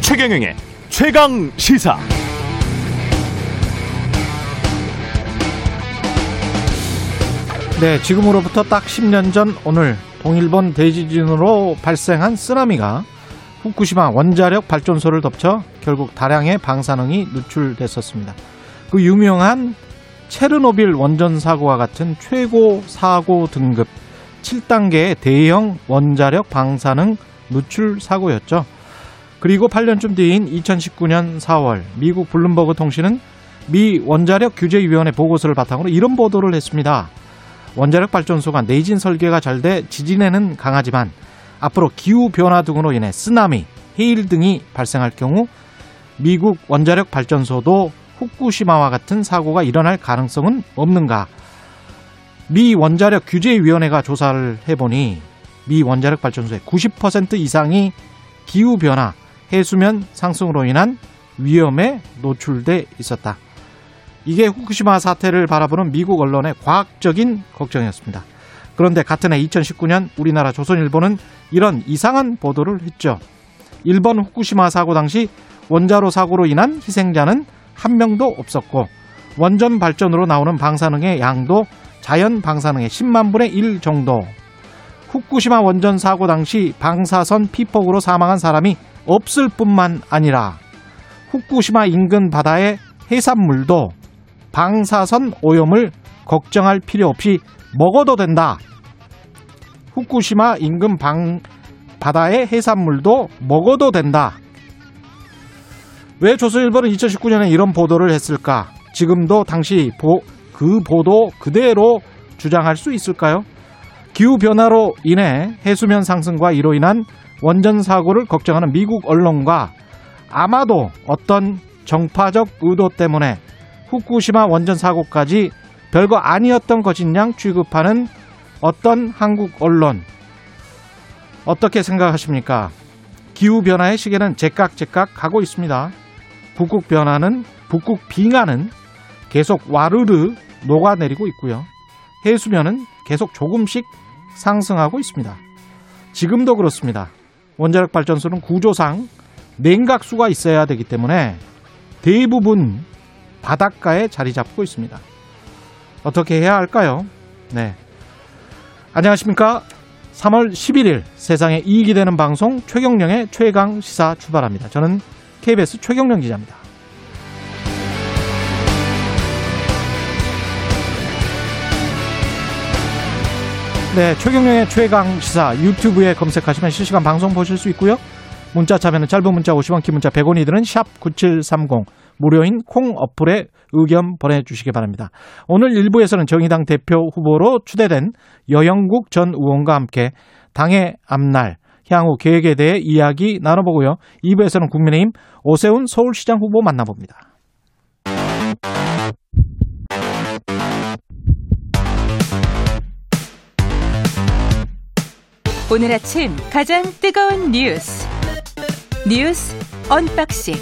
최경영의 최강 시사. 네, 지금으로부터 딱 10년 전 오늘 동일본 대지진으로 발생한 쓰나미가 후쿠시마 원자력 발전소를 덮쳐 결국 다량의 방사능이 누출됐었습니다. 그 유명한 체르노빌 원전 사고와 같은 최고 사고 등급 7단계의 대형 원자력 방사능 누출 사고였죠. 그리고 8년쯤 뒤인 2019년 4월 미국 블룸버그 통신은 미 원자력 규제위원회 보고서를 바탕으로 이런 보도를 했습니다. 원자력 발전소가 내진 설계가 잘 돼 지진에는 강하지만 앞으로 기후 변화 등으로 인해 쓰나미, 해일 등이 발생할 경우 미국 원자력 발전소도 후쿠시마와 같은 사고가 일어날 가능성은 없는가? 미 원자력 규제위원회가 조사를 해보니 미 원자력 발전소의 90% 이상이 기후 변화, 해수면 상승으로 인한 위험에 노출돼 있었다. 이게 후쿠시마 사태를 바라보는 미국 언론의 과학적인 걱정이었습니다. 그런데 같은 해 2019년 우리나라 조선일보는 이런 이상한 보도를 했죠. 일본 후쿠시마 사고 당시 원자로 사고로 인한 희생자는 한 명도 없었고 원전 발전으로 나오는 방사능의 양도 자연 방사능의 10만 분의 1 정도. 후쿠시마 원전 사고 당시 방사선 피폭으로 사망한 사람이 없을 뿐만 아니라 후쿠시마 인근 바다의 해산물도 방사선 오염을 걱정할 필요 없이 먹어도 된다. 후쿠시마 인근 방, 바다의 해산물도 먹어도 된다. 왜 조선일보는 2019년에 이런 보도를 했을까? 지금도 당시 보, 그 보도 그대로 주장할 수 있을까요? 기후 변화로 인해 해수면 상승과 이로 인한 원전 사고를 걱정하는 미국 언론과 아마도 어떤 정파적 의도 때문에 후쿠시마 원전 사고까지 별거 아니었던 것인 양 취급하는 어떤 한국 언론 어떻게 생각하십니까? 기후 변화의 시계는 제깍제깍 가고 있습니다. 북극 변화는 북극 빙하는 계속 와르르 녹아내리고 있고요. 해수면은 계속 조금씩 상승하고 있습니다. 지금도 그렇습니다. 원자력 발전소는 구조상 냉각수가 있어야 되기 때문에 대부분 바닷가에 자리 잡고 있습니다. 어떻게 해야 할까요? 네. 안녕하십니까? 3월 11일 세상에 이익이 되는 방송 최경령의 최강 시사 출발합니다. 저는 KBS 최경령 기자입니다. 네, 최경령의 최강 시사 유튜브에 검색하시면 실시간 방송 보실 수 있고요. 문자 참여는 짧은 문자 50원, 긴 문자 100원이 드는 샵9730 무료인 콩 어플에 의견 보내주시기 바랍니다. 오늘 1부에서는 정의당 대표 후보로 추대된 여영국 전 의원과 함께 당의 앞날 향후 계획에 대해 이야기 나눠보고요. 2부에서는 국민의힘 오세훈 서울시장 후보 만나봅니다. 오늘 아침 가장 뜨거운 뉴스 뉴스 언박싱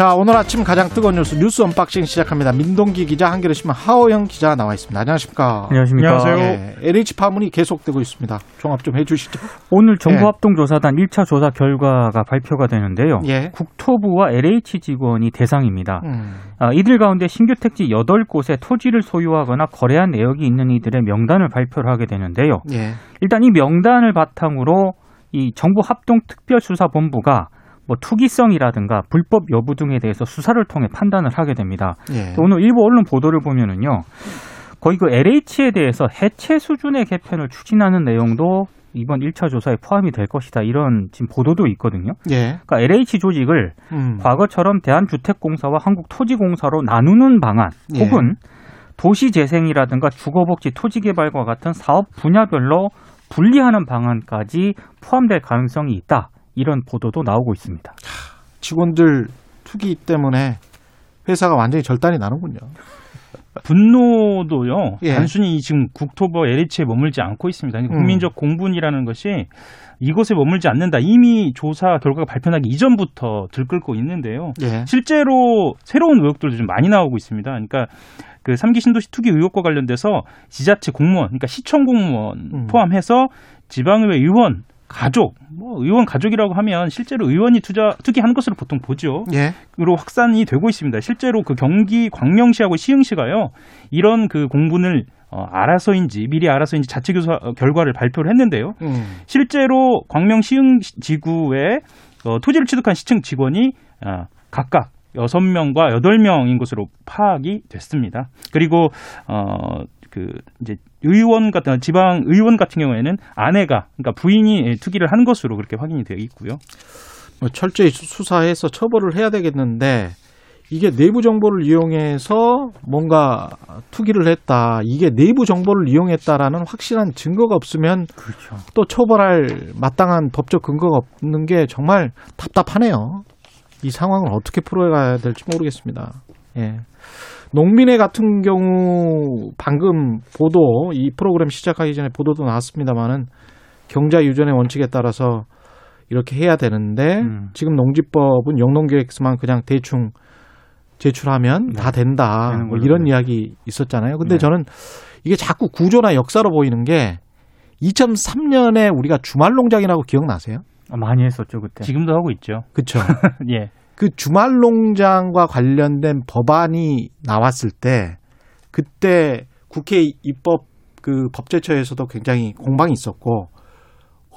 자, 오늘 아침 가장 뜨거운 뉴스 뉴스 언박싱 시작합니다. 민동기 기자, 한겨레 신문 하어영 기자 나와 있습니다. 안녕하십니까? 안녕하십니까? 안녕하세요. 예, LH 파문이 계속되고 있습니다. 종합 좀 해주시죠. 오늘 정부합동조사단 1차 조사 결과가 발표가 되는데요. 예. 국토부와 LH 직원이 대상입니다. 음, 아, 이들 가운데 신규 택지 8곳에 토지를 소유하거나 거래한 내역이 있는 이들의 명단을 발표를 하게 되는데요. 예. 일단 이 명단을 바탕으로 이 정부합동특별수사본부가 뭐 투기성이라든가 불법 여부 등에 대해서 수사를 통해 판단을 하게 됩니다. 예. 오늘 일부 언론 보도를 보면은요. 거의 그 LH에 대해서 해체 수준의 개편을 추진하는 내용도 이번 1차 조사에 포함이 될 것이다. 이런 지금 보도도 있거든요. 예. 그러니까 LH 조직을 음, 과거처럼 대한주택공사와 한국토지공사로 나누는 방안 예. 혹은 도시재생이라든가 주거복지 토지개발과 같은 사업 분야별로 분리하는 방안까지 포함될 가능성이 있다. 이런 보도도 나오고 있습니다. 직원들 투기 때문에 회사가 완전히 절단이 나는군요. 분노도요. 예. 단순히 지금 국토부 LH에 머물지 않고 있습니다. 그러니까 음. 국민적 공분이라는 것이 이곳에 머물지 않는다. 이미 조사 결과가 발표나기 이전부터 들끓고 있는데요. 예. 실제로 새로운 의혹들도 좀 많이 나오고 있습니다. 그러니까 그 3기 신도시 투기 의혹과 관련돼서 지자체 공무원, 그러니까 시청 공무원 음. 포함해서 지방의회 의원 가족, 뭐 의원 가족이라고 하면 실제로 의원이 투자 투기한 것으로 보통 보죠. 예. 으로 확산이 되고 있습니다. 실제로 그 경기 광명시하고 시흥시가요 이런 그 공분을 어, 알아서인지 미리 알아서인지 자체 조사 어, 결과를 발표를 했는데요. 음. 실제로 광명 시흥 지구에 어, 토지를 취득한 시청 직원이 아, 각각 여섯 명과 여덟 명인 것으로 파악이 됐습니다. 그리고 어, 그 이제 의원 같은 지방 의원 같은 경우에는 아내가 그러니까 부인이 투기를 한 것으로 그렇게 확인이 되어 있고요. 뭐 철저히 수- 수사해서 처벌을 해야 되겠는데 이게 내부 정보를 이용해서 뭔가 투기를 했다. 이게 내부 정보를 이용했다라는 확실한 증거가 없으면 그렇죠. 또 처벌할 마땅한 법적 근거가 없는 게 정말 답답하네요. 이 상황을 어떻게 풀어가야 될지 모르겠습니다. 예. 농민회 같은 경우 방금 보도 이 프로그램 시작하기 전에 보도도 나왔습니다만은 경자 유전의 원칙에 따라서 이렇게 해야 되는데 음. 지금 농지법은 영농계획서만 그냥 대충 제출하면 네. 다 된다. 뭐 이런 돼 이야기 있었잖아요. 근데 네. 저는 이게 자꾸 구조나 역사로 보이는 게 2003년에 우리가 주말 농장이라고 기억나세요? 아, 많이 했었죠 그때. 지금도 하고 있죠. 그렇죠. 예. 그 주말 농장과 관련된 법안이 나왔을 때 그때 국회 입법 그 법제처에서도 굉장히 공방이 있었고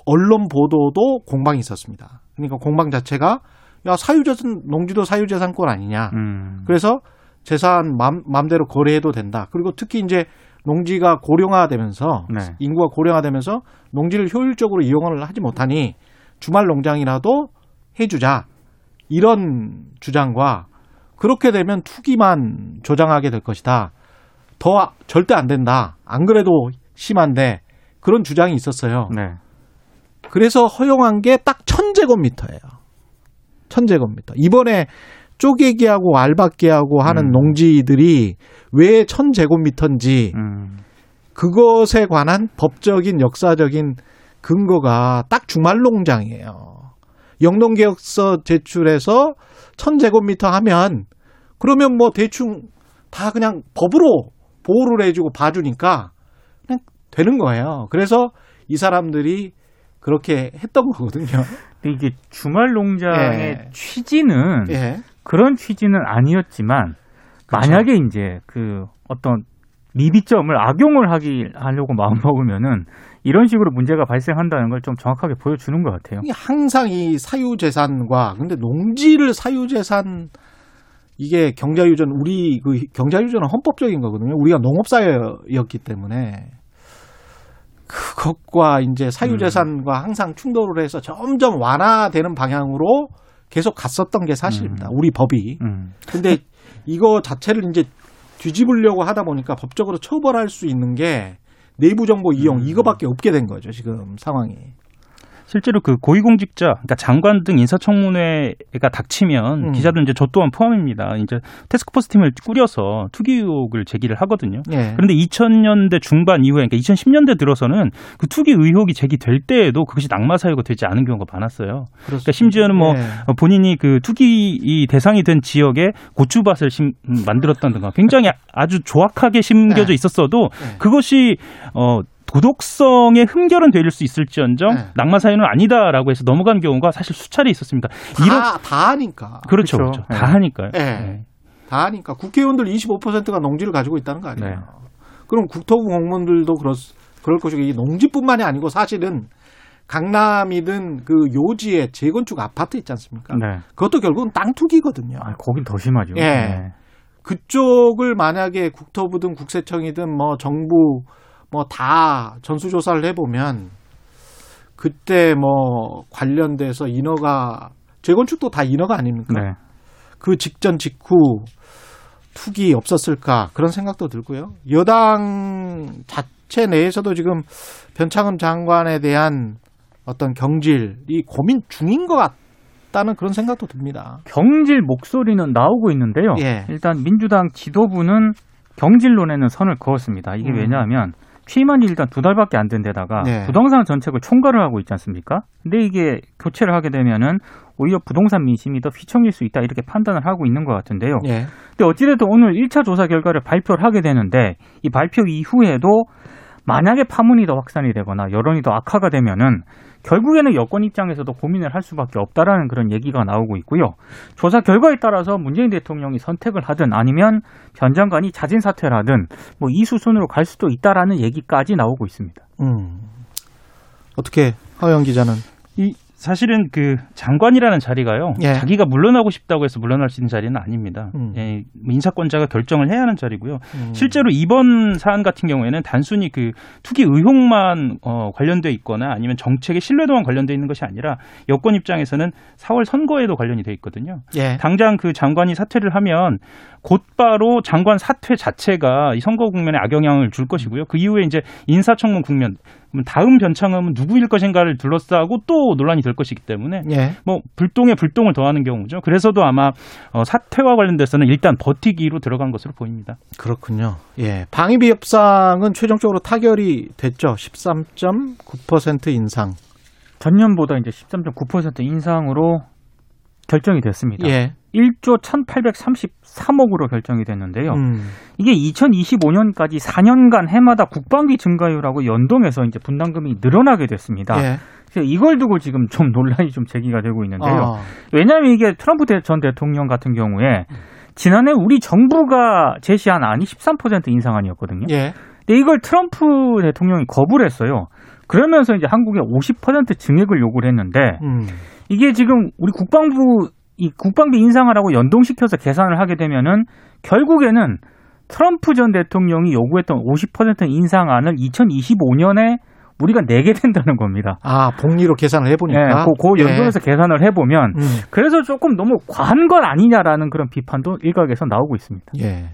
언론 보도도 공방이 있었습니다. 그러니까 공방 자체가 야 사유재산 농지도 사유재산권 아니냐. 음. 그래서 재산 맘, 맘대로 거래해도 된다. 그리고 특히 이제 농지가 고령화되면서 네. 인구가 고령화되면서 농지를 효율적으로 이용을 하지 못하니 주말 농장이라도 해주자 이런 주장과 그렇게 되면 투기만 조장하게 될 것이다. 더 절대 안 된다. 안 그래도 심한데 그런 주장이 있었어요. 네. 그래서 허용한 게 딱 천제곱미터예요. 천제곱미터. 이번에 쪼개기하고 알박기하고 하는 음. 농지들이 왜 천제곱미터인지 음. 그것에 관한 법적인 역사적인 근거가 딱 주말 농장이에요. 영농계획서 제출해서 천제곱미터 하면 그러면 뭐 대충 다 그냥 법으로 보호를 해주고 봐주니까 그냥 되는 거예요. 그래서 이 사람들이 그렇게 했던 거거든요. 근데 이게 주말 농장의 예. 취지는 예. 그런 취지는 아니었지만 그렇죠. 만약에 이제 그 어떤 미비점을 악용을 하기 하려고 마음 먹으면은 이런 식으로 문제가 발생한다는 걸 좀 정확하게 보여주는 것 같아요. 항상 이 사유재산과 근데 농지를 사유재산 이게 경자유전 우리 그 경자유전은 헌법적인 거거든요. 우리가 농업사회였기 때문에 그것과 이제 사유재산과 항상 충돌을 해서 점점 완화되는 방향으로 계속 갔었던 게 사실입니다. 우리 법이. 음. 근데 이거 자체를 이제 뒤집으려고 하다 보니까 법적으로 처벌할 수 있는 게 내부 정보 이용 이거밖에 없게 된 거죠 지금 상황이. 실제로 그 고위공직자, 그러니까 장관 등 인사청문회가 닥치면 음. 기자들 이제 저 또한 포함입니다. 이제 테스크포스 팀을 꾸려서 투기 의혹을 제기를 하거든요. 예. 그런데 2000년대 중반 이후에, 그러니까 2010년대 들어서는 그 투기 의혹이 제기될 때에도 그것이 낙마 사유가 되지 않은 경우가 많았어요. 그러니까 심지어는 뭐 예. 어, 본인이 그 투기 이 대상이 된 지역에 고추밭을 심, 음, 만들었다든가 굉장히 아주 조악하게 심겨져 네. 있었어도 네. 그것이 어 도덕성의 흠결은 될수 있을지언정 네. 낙마 사유는 아니다라고 해서 넘어간 경우가 사실 수차례 있었습니다. 이런 다, 다 하니까. 그렇죠, 그렇죠. 그렇죠. 네. 다 하니까요. 예. 네. 다 하니까. 국회의원들 25%가 농지를 가지고 있다는 거 아니에요. 네. 그럼 국토부 공무원들도 그럴, 그럴 것이고, 이 농지뿐만이 아니고 사실은 강남이든 그 요지에 재건축 아파트 있지 않습니까? 네. 그것도 결국은 땅 투기거든요. 아, 거긴 더 심하죠. 예. 네. 그쪽을 만약에 국토부든 국세청이든 뭐 정부 뭐 다 전수조사를 해보면 그때 뭐 관련돼서 인허가 재건축도 다 인허가 아닙니까? 네. 그 직전 직후 투기 없었을까 그런 생각도 들고요. 여당 자체 내에서도 지금 변창흠 장관에 대한 어떤 경질이 고민 중인 것 같다는 그런 생각도 듭니다. 경질 목소리는 나오고 있는데요. 예. 일단 민주당 지도부는 경질론에는 선을 그었습니다. 이게 음. 왜냐하면 취임한 지 일단 두 달밖에 안 된 데다가 네. 부동산 정책을 총괄을 하고 있지 않습니까? 근데 이게 교체를 하게 되면은 오히려 부동산 민심이 더 휘청일 수 있다 이렇게 판단을 하고 있는 것 같은데요. 예. 근데 어찌됐든 오늘 1차 조사 결과를 발표를 하게 되는데 이 발표 이후에도 만약에 파문이 더 확산이 되거나 여론이 더 악화가 되면은 결국에는 여권 입장에서도 고민을 할 수밖에 없다라는 그런 얘기가 나오고 있고요. 조사 결과에 따라서 문재인 대통령이 선택을 하든 아니면 전 장관이 자진 사퇴를 하든 뭐 이 수순으로 갈 수도 있다라는 얘기까지 나오고 있습니다. 음. 어떻게 하영 기자는 이 사실은 그 장관이라는 자리가요. 예. 자기가 물러나고 싶다고 해서 물러날 수 있는 자리는 아닙니다. 음. 예, 인사권자가 결정을 해야 하는 자리고요. 음. 실제로 이번 사안 같은 경우에는 단순히 그 투기 의혹만 어, 관련돼 있거나 아니면 정책의 신뢰도만 관련돼 있는 것이 아니라 여권 입장에서는 4월 선거에도 관련이 돼 있거든요. 예. 당장 그 장관이 사퇴를 하면 곧바로 장관 사퇴 자체가 이 선거 국면에 악영향을 줄 것이고요. 그 이후에 이제 인사청문 국면, 다음 변창은 누구일 것인가를 둘러싸고 또 논란이 될 것이기 때문에 예. 뭐 불똥에 불똥을 더하는 경우죠. 그래서도 아마 어, 사퇴와 관련돼서는 일단 버티기로 들어간 것으로 보입니다. 그렇군요. 예. 방위비 협상은 최종적으로 타결이 됐죠. 13.9% 인상. 전년보다 이제 13.9% 인상으로 결정이 됐습니다. 예. 1조 1,833억으로 결정이 됐는데요. 음. 이게 2025년까지 4년간 해마다 국방비 증가율하고 연동해서 이제 분담금이 늘어나게 됐습니다. 예. 이걸 두고 지금 좀 논란이 좀 제기가 되고 있는데요. 아. 왜냐하면 이게 트럼프 대- 전 대통령 같은 경우에 지난해 우리 정부가 제시한 안이 13% 인상안이었거든요. 예. 근데 이걸 트럼프 대통령이 거부를 했어요. 그러면서 이제 한국에 50% 증액을 요구를 했는데 음. 이게 지금 우리 국방부 이 국방비 인상하라고 연동시켜서 계산을 하게 되면은 결국에는 트럼프 전 대통령이 요구했던 50% 인상안을 2025년에 우리가 내게 된다는 겁니다. 아, 복리로 계산을 해 예, 보니까. 그, 그 연동해서 계산을 해보면 음. 그래서 조금 너무 과한 것 아니냐라는 그런 비판도 일각에서 나오고 있습니다. 예.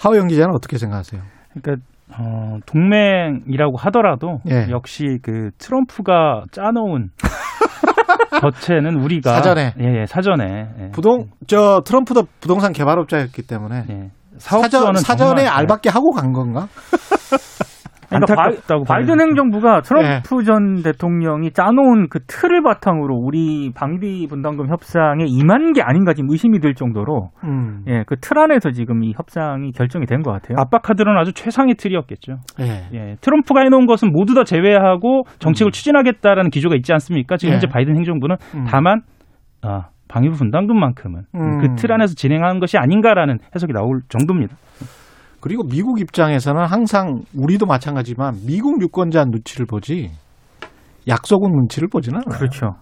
하우영 기자는 어떻게 생각하세요? 그러니까 어, 동맹이라고 하더라도 예. 역시 그 트럼프가 짜놓은 덫에는 우리가 사전에. 예, 예, 사전에 예. 부동 저 트럼프도 부동산 개발업자였기 때문에 예. 사전 사전에 정말, 알밖에 하고 간 건가? 그러니까 바, 안타깝다고 바이든 봐야죠. 행정부가 트럼프 전 대통령이 짜놓은 그 틀을 바탕으로 우리 방위비 분담금 협상에 임한 게 아닌가 지금 의심이 들 정도로 음. 예, 그 틀 안에서 지금 이 협상이 결정이 된 것 같아요. 압박카드는 아주 최상의 틀이었겠죠. 예. 예, 트럼프가 해놓은 것은 모두 다 제외하고 정책을 추진하겠다라는 기조가 있지 않습니까? 지금 예. 현재 바이든 행정부는 음. 다만 아, 방위부 분담금만큼은 음. 그틀 안에서 진행하는 것이 아닌가라는 해석이 나올 정도입니다. 그리고 미국 입장에서는 항상 우리도 마찬가지지만 미국 유권자 눈치를 보지 약소국 눈치를 보지는 않아요. 그렇죠.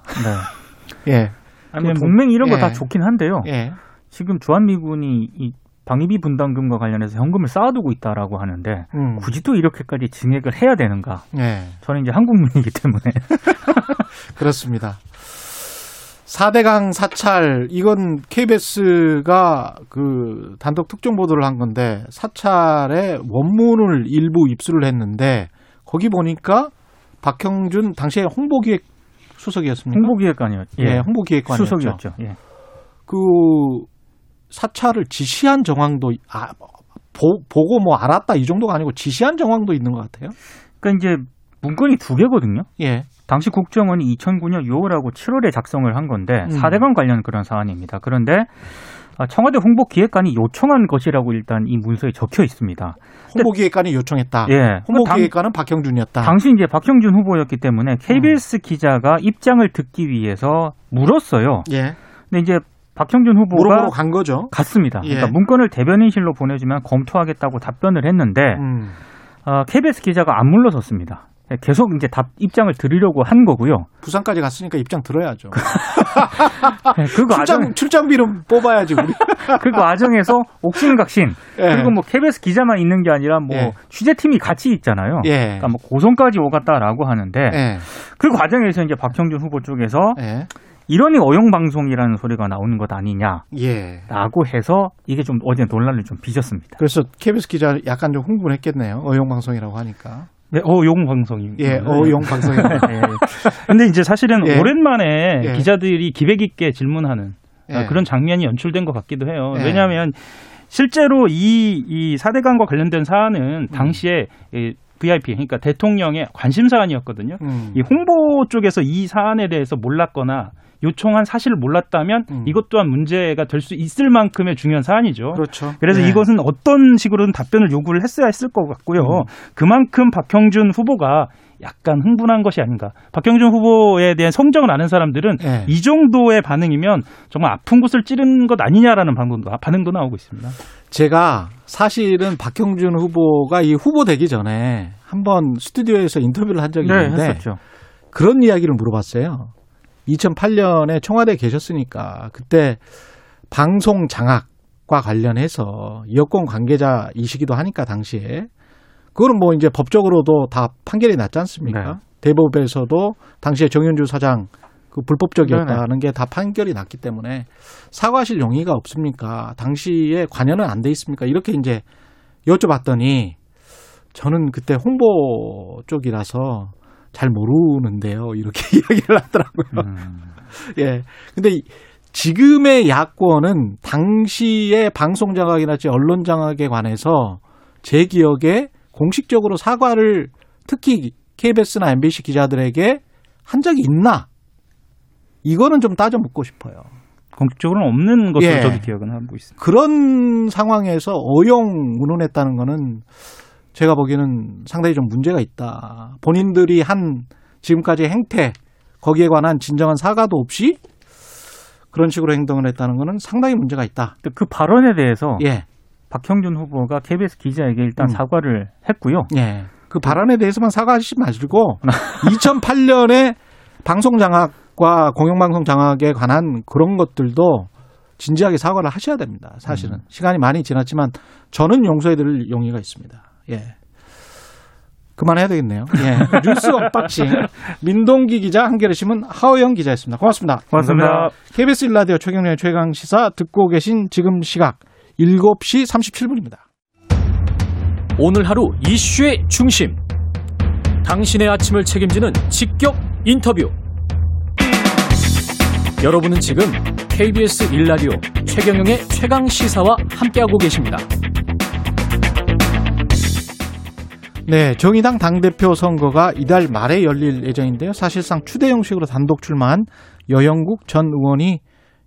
네. 예. 아니 뭐 동맹 이런 거다 예. 좋긴 한데요. 예. 지금 주한미군이 이 방위비 분담금과 관련해서 현금을 쌓아두고 있다라고 하는데 음. 굳이 또 이렇게까지 증액을 해야 되는가? 예. 저는 이제 한국민이기 때문에 그렇습니다. 4대강 사찰 이건 KBS가 그 단독 특종 보도를 한 건데 사찰의 원문을 일부 입수를 했는데 거기 보니까 박형준 당시에 홍보기획? 홍보기획관이었 예, 홍보기획관이었죠. 수석이었죠. 예. 그 사찰을 지시한 정황도 아, 보, 보고 뭐 알았다 이 정도가 아니고 지시한 정황도 있는 것 같아요. 그러니까 이제 문건이 두 개거든요. 예. 당시 국정원이 2009년 6월하고 7월에 작성을 한 건데 음. 4대강 관련 그런 사안입니다. 그런데 아, 청와대 홍보기획관이 요청한 것이라고 일단 이 문서에 적혀 있습니다. 홍보기획관이 요청했다. 예. 홍보기획관은 박형준이었다. 당시 이제 박형준 후보였기 때문에 KBS 기자가 입장을 듣기 위해서 물었어요. 예. 근데 이제 박형준 후보가 간 거죠. 갔습니다. 예. 그러니까 문건을 대변인실로 보내주면 검토하겠다고 답변을 했는데 음. 어, KBS 기자가 안 물러섰습니다. 예, 계속 이제 답 입장을 드리려고 한 거고요. 부산까지 갔으니까 입장 들어야죠. 예, 그 과정 출장 출장비로 뽑아야지 우리. 그 과정에서 옥신각신 예. 그리고 뭐 KBS 기자만 있는 게 아니라 뭐 예. 취재팀이 같이 있잖아요. 예. 그러니까 뭐 고성까지 오갔다라고 하는데 예. 그 과정에서 이제 박형준 후보 쪽에서 예. 이러니 어용 방송이라는 소리가 나오는 것 아니냐라고 예. 해서 이게 좀 어제 논란을 좀 빚었습니다. 그래서 KBS 기자 약간 좀 흥분했겠네요. 어용 방송이라고 하니까. 네, 어용 방송입니다. 예, 어용 방송이. 예. 근데 이제 사실은 예. 오랜만에 예. 기자들이 기백 있게 질문하는 예. 아, 그런 장면이 연출된 것 같기도 해요. 예. 왜냐하면 실제로 이, 이 사대강과 관련된 사안은 당시에 이 VIP, 그러니까 대통령의 관심 사안이었거든요. 음. 이 홍보 쪽에서 이 사안에 대해서 몰랐거나 요청한 사실을 몰랐다면 음. 이것 또한 문제가 될 수 있을 만큼의 중요한 사안이죠. 그렇죠. 그래서 네. 이것은 어떤 식으로든 답변을 요구를 했어야 했을 것 같고요. 음. 그만큼 박형준 후보가 약간 흥분한 것이 아닌가. 박형준 후보에 대한 성적을 아는 사람들은 네. 이 정도의 반응이면 정말 아픈 곳을 찌른 것 아니냐라는 반응도, 반응도 나오고 있습니다. 제가 사실은 박형준 후보가 이 후보 되기 전에 한번 스튜디오에서 인터뷰를 한 적이 네, 있는데 했었죠. 그런 이야기를 물어봤어요. 2008년에 청와대에 계셨으니까 그때 방송 장악과 관련해서 여권 관계자이시기도 하니까 당시에 그거는 뭐 이제 법적으로도 다 판결이 났지 않습니까? 네. 대법에서도 당시에 정윤주 사장 그 불법적이었다는 게 다 판결이 났기 때문에 사과하실 용의가 없습니까? 당시에 관여는 안 돼 있습니까? 이렇게 이제 여쭤봤더니 저는 그때 홍보 쪽이라서 잘 모르는데요. 이렇게 이야기를 하더라고요. 음. 예. 근데 이- 지금의 야권은 당시의 방송 장악이나 언론 장악에 관해서 제 기억에 공식적으로 사과를 특히 KBS나 MBC 기자들에게 한 적이 있나? 이거는 좀 따져 묻고 싶어요. 공식적으로는 없는 것으로 예. 저도 기억은 하고 있습니다. 그런 상황에서 어용 운운했다는 거는 제가 보기에는 상당히 좀 문제가 있다. 본인들이 한 지금까지 행태 거기에 관한 진정한 사과도 없이 그런 식으로 행동을 했다는 거는 상당히 문제가 있다. 그 발언에 대해서 예, 박형준 후보가 KBS 기자에게 일단 음. 사과를 했고요. 예. 그 발언에 대해서만 사과하시지 마시고 2008년에 방송 장악과 공영방송 장악에 관한 그런 것들도 진지하게 사과를 하셔야 됩니다. 사실은 시간이 많이 지났지만 저는 용서해드릴 용의가 있습니다. 예. 그만해야 되겠네요. 예. 뉴스 언박싱 민동기 기자 한겨레 신문 하어영 기자였습니다. 고맙습니다. 고맙습니다. KBS 일라디오 최경영의 최강 시사 듣고 계신 지금 시각 7시 37분입니다. 오늘 하루 이슈의 중심. 당신의 아침을 책임지는 직격 인터뷰. 여러분은 지금 KBS 일라디오 최경영의 최강 시사와 함께하고 계십니다. 네, 정의당 당대표 선거가 이달 말에 열릴 예정인데요. 사실상 추대 형식으로 단독 출마한 여영국 전 의원이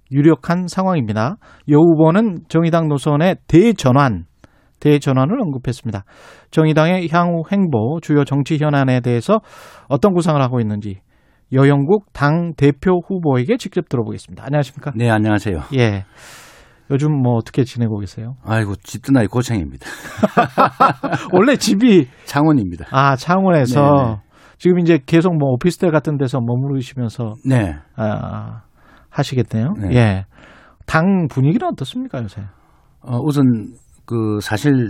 유력한 상황입니다. 여 후보는 정의당 노선의 대전환, 대전환을 언급했습니다. 정의당의 향후 행보, 주요 정치 현안에 대해서 어떤 구상을 하고 있는지 여영국 당 대표 후보에게 직접 들어보겠습니다. 안녕하십니까? 네, 안녕하세요. 예. 요즘 뭐 어떻게 지내고 계세요? 아이고, 집드나이 고생입니다. 원래 집이 창원입니다. 아 창원에서 네네. 지금 이제 계속 뭐 오피스텔 같은 데서 머무르시면서 네. 아, 하시겠네요. 네. 예. 당 분위기는 어떻습니까 요새? 어, 우선, 그, 사실,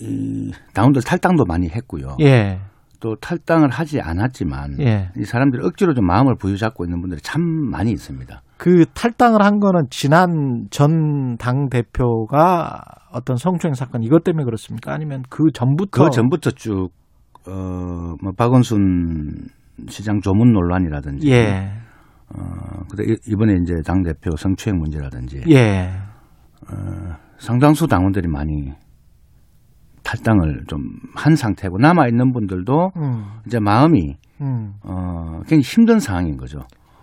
이, 당원들 탈당도 많이 했고요. 예, 또 탈당을 하지 않았지만, 예. 이 사람들이 억지로 좀 마음을 부여잡고 있는 분들이 참 많이 있습니다. 그 탈당을 한 거는 지난 전 당 대표가 어떤 성추행 사건 이것 때문에 그렇습니까? 아니면 그 전부터? 그 전부터 쭉, 어, 뭐, 박원순 시장 조문 논란이라든지, 예, 어, 그다 이번에 이제 당 대표 성추행 문제라든지, 예, 상당수 당원들이 많이 탈당을 좀 한 상태고, 남아 있는 분들도 음, 이제 마음이 음. 어, 굉장히 힘든 상황인 거죠.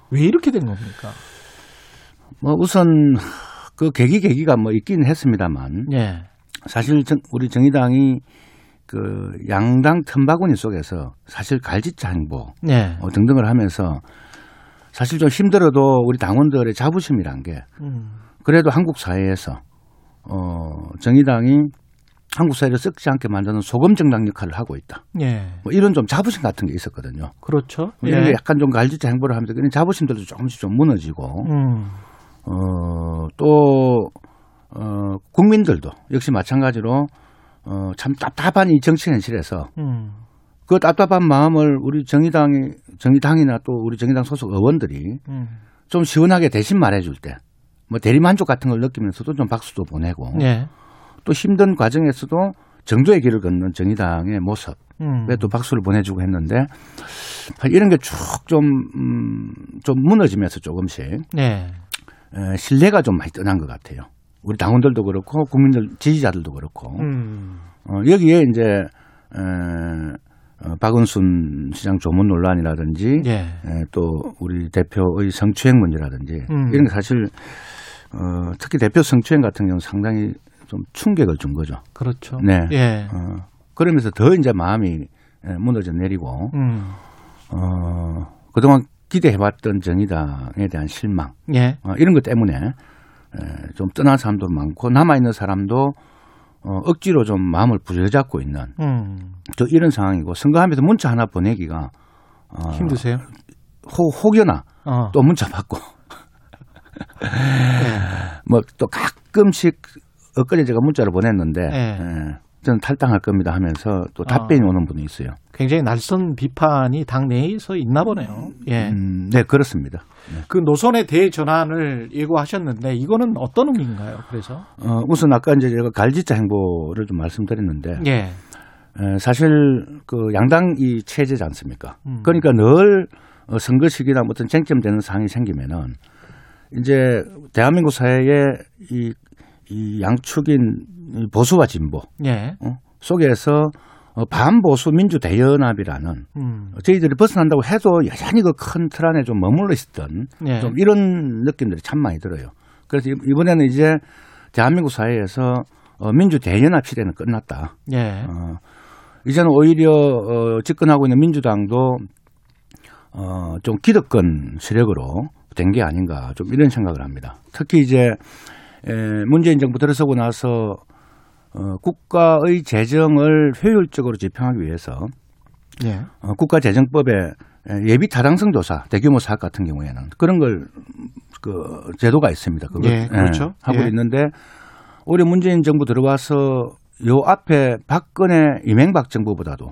왜 이렇게 된 겁니까? 뭐 우선 그 계기 계기가 뭐 있긴 했습니다만 예, 사실 정- 우리 정의당이 그 양당 틈바구니 속에서 사실 갈짓자 행보 예, 어, 등등을 하면서 사실 좀 힘들어도 우리 당원들의 자부심이란 게 음, 그래도 한국 사회에서 어, 정의당이 한국 사회를 썩지 않게 만드는 소금 정당 역할을 하고 있다. 예, 뭐 이런 좀 자부심 같은 게 있었거든요. 그렇죠. 이런 예, 약간 좀 갈짓자 행보를 하면서 그런 자부심들도 조금씩 좀 무너지고 음, 어, 또, 어, 국민들도 역시 마찬가지로 어, 참 답답한 이 정치 현실에서 음, 그 답답한 마음을 우리 정의당이, 정의당이나 또 우리 정의당 소속 의원들이 음, 좀 시원하게 대신 말해줄 때, 뭐 대리만족 같은 걸 느끼면서도 좀 박수도 보내고 예, 또 힘든 과정에서도 정도의 길을 걷는 정의당의 모습, 음, 에또 박수를 보내주고 했는데 이런 게 쭉 좀, 음, 좀 무너지면서 조금씩 예. 에, 신뢰가 좀 많이 떠난 것 같아요. 우리 당원들도 그렇고 국민들 지지자들도 그렇고 음. 어, 여기에 이제 에, 어, 박은순 시장 조문 논란이라든지 예. 에, 또 우리 대표의 성추행 문제라든지 음. 이런 게 사실 어, 특히 대표 성추행 같은 경우는 상당히 좀 충격을 준 거죠. 그렇죠. 네. 예. 어, 그러면서 더 이제 마음이 에, 무너져 내리고 음. 어, 그동안 기대해왔던 정의당에 대한 실망 예. 어, 이런 것 때문에 에, 좀 떠난 사람도 많고 남아 있는 사람도 어, 억지로 좀 마음을 부여잡고 있는 음. 또 이런 상황이고 선거하면서 문자 하나 보내기가 어, 힘드세요? 혹, 혹여나 어. 또 문자 받고 예. 뭐또 가끔씩 엊그제 제가 문자를 보냈는데 네. 에, 저는 탈당할 겁니다 하면서 또 답변이 아. 오는 분이 있어요. 굉장히 날선 비판이 당내에서 있나 보네요. 예. 음, 네 그렇습니다. 그 노선의 대전환을 예고하셨는데 이거는 어떤 의미인가요? 그래서 어, 우선 아까 이제 제가 갈지자 행보를 좀 말씀드렸는데 예. 에, 사실 그 양당 이 체제지 않습니까? 음. 그러니까 늘 어, 선거 시기나 뭐 어떤 쟁점되는 사항이 생기면은 이제 대한민국 사회의 이, 이 양축인 이 보수와 진보 예. 어, 속에서 어, 반보수 민주 대연합이라는 음. 저희들이 벗어난다고 해도 여전히 그 큰 틀 안에 좀 머물러 있었던 예. 좀 이런 느낌들이 참 많이 들어요. 그래서 이- 이번에는 이제 대한민국 사회에서 어, 민주 대연합 시대는 끝났다. 예. 어, 이제는 오히려 어, 집권하고 있는 민주당도 어, 좀 기득권 세력으로 된 게 아닌가 좀 이런 생각을 합니다. 특히 이제 에, 문재인 정부 들어서고 나서 어, 국가의 재정을 효율적으로 집행하기 위해서 예. 어, 국가재정법에 에, 예비 타당성 조사 대규모 사업 같은 경우에는 그런 걸 그 제도가 있습니다. 그걸 예, 그렇죠. 하고 예. 있는데 올해 문재인 정부 들어와서 요 앞에 박근혜 이명박 정부보다도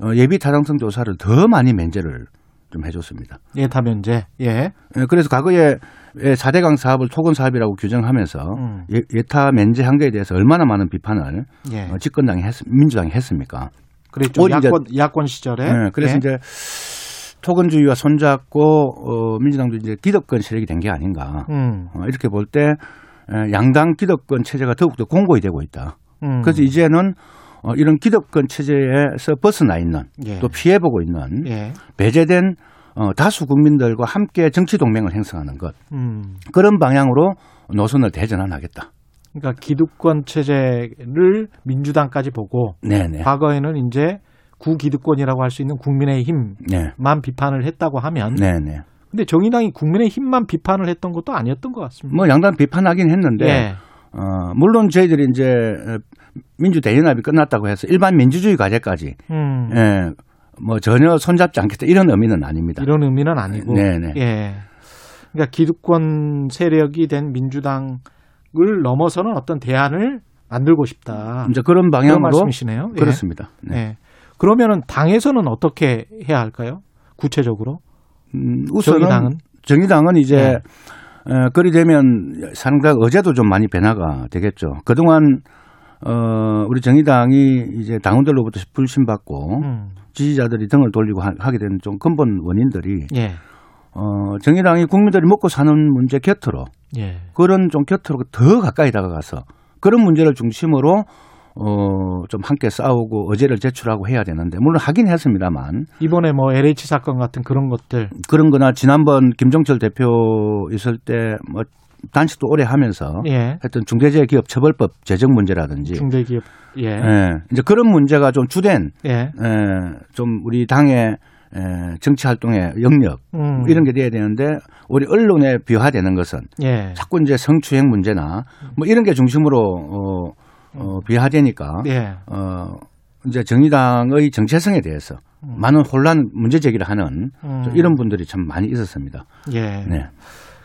어, 예비 타당성 조사를 더 많이 면제를 좀 해줬습니다. 예타 면제. 예. 예, 그래서 과거에 4대강 사업을 토건 사업이라고 규정하면서 음. 예, 예타 면제한 거에 대해서 얼마나 많은 비판을 예. 어, 집권당이 했, 민주당이 했습니까? 그랬죠. 오히려 이제- 야권 야권 시절에. 네, 그래서 예. 이제 토건주의와 손잡고 어, 민주당도 이제 기득권 세력이 된 게 아닌가 음. 어, 이렇게 볼 때 양당 기득권 체제가 더욱더 공고히 되고 있다. 음. 그래서 이제는 어, 이런 기득권 체제에서 벗어나 있는 예. 또 피해보고 있는 예. 배제된 어, 다수 국민들과 함께 정치 동맹을 형성하는 것 음. 그런 방향으로 노선을 대전환하겠다. 그러니까 기득권 체제를 민주당까지 보고 네네. 과거에는 이제 구기득권이라고 할 수 있는 국민의힘만 네. 비판을 했다고 하면 네네. 근데 정의당이 국민의힘만 비판을 했던 것도 아니었던 것 같습니다. 뭐 양당 비판하긴 했는데 예. 어, 물론 저희들이 이제 어, 민주 대연합이 끝났다고 해서 일반 민주주의 과제까지 음. 예, 뭐 전혀 손잡지 않겠다 이런 의미는 아닙니다. 이런 의미는 아니고. 네네. 예. 그러니까 기득권 세력이 된 민주당을 넘어서는 어떤 대안을 만들고 싶다. 이제 그런 그런 방향으로 말씀이시네요. 예. 그렇습니다. 네. 예. 그러면은 당에서는 어떻게 해야 할까요? 구체적으로 음, 우선은 정의당은 정의당은 이제 네. 어, 그리 되면 상당 어제도 좀 많이 변화가 되겠죠. 그동안 어, 우리 정의당이 이제 당원들로부터 불신받고 음. 지지자들이 등을 돌리고 하, 하게 되는 좀 근본 원인들이 예. 어, 정의당이 국민들이 먹고 사는 문제 곁으로 예. 그런 좀 곁으로 더 가까이 다가가서 그런 문제를 중심으로 어, 좀 함께 싸우고 의제를 제출하고 해야 되는데 물론 하긴 했습니다만 이번에 뭐 LH 사건 같은 그런 것들 그런 거나 지난번 김종철 대표 있을 때 뭐 단식도 오래 하면서 예. 했던 중대재해기업 처벌법 제정 문제라든지 중대기업 예. 예, 이제 그런 문제가 좀 주된 예. 에, 좀 우리 당의 에, 정치 활동의 영역 음. 이런 게 돼야 되는데 우리 언론에 비화되는 것은 예. 자꾸 이제 성추행 문제나 뭐 이런 게 중심으로 어, 어, 비화되니까 예. 어, 이제 정의당의 정체성에 대해서 많은 혼란 문제 제기를 하는 음. 좀 이런 분들이 참 많이 있었습니다. 예. 네.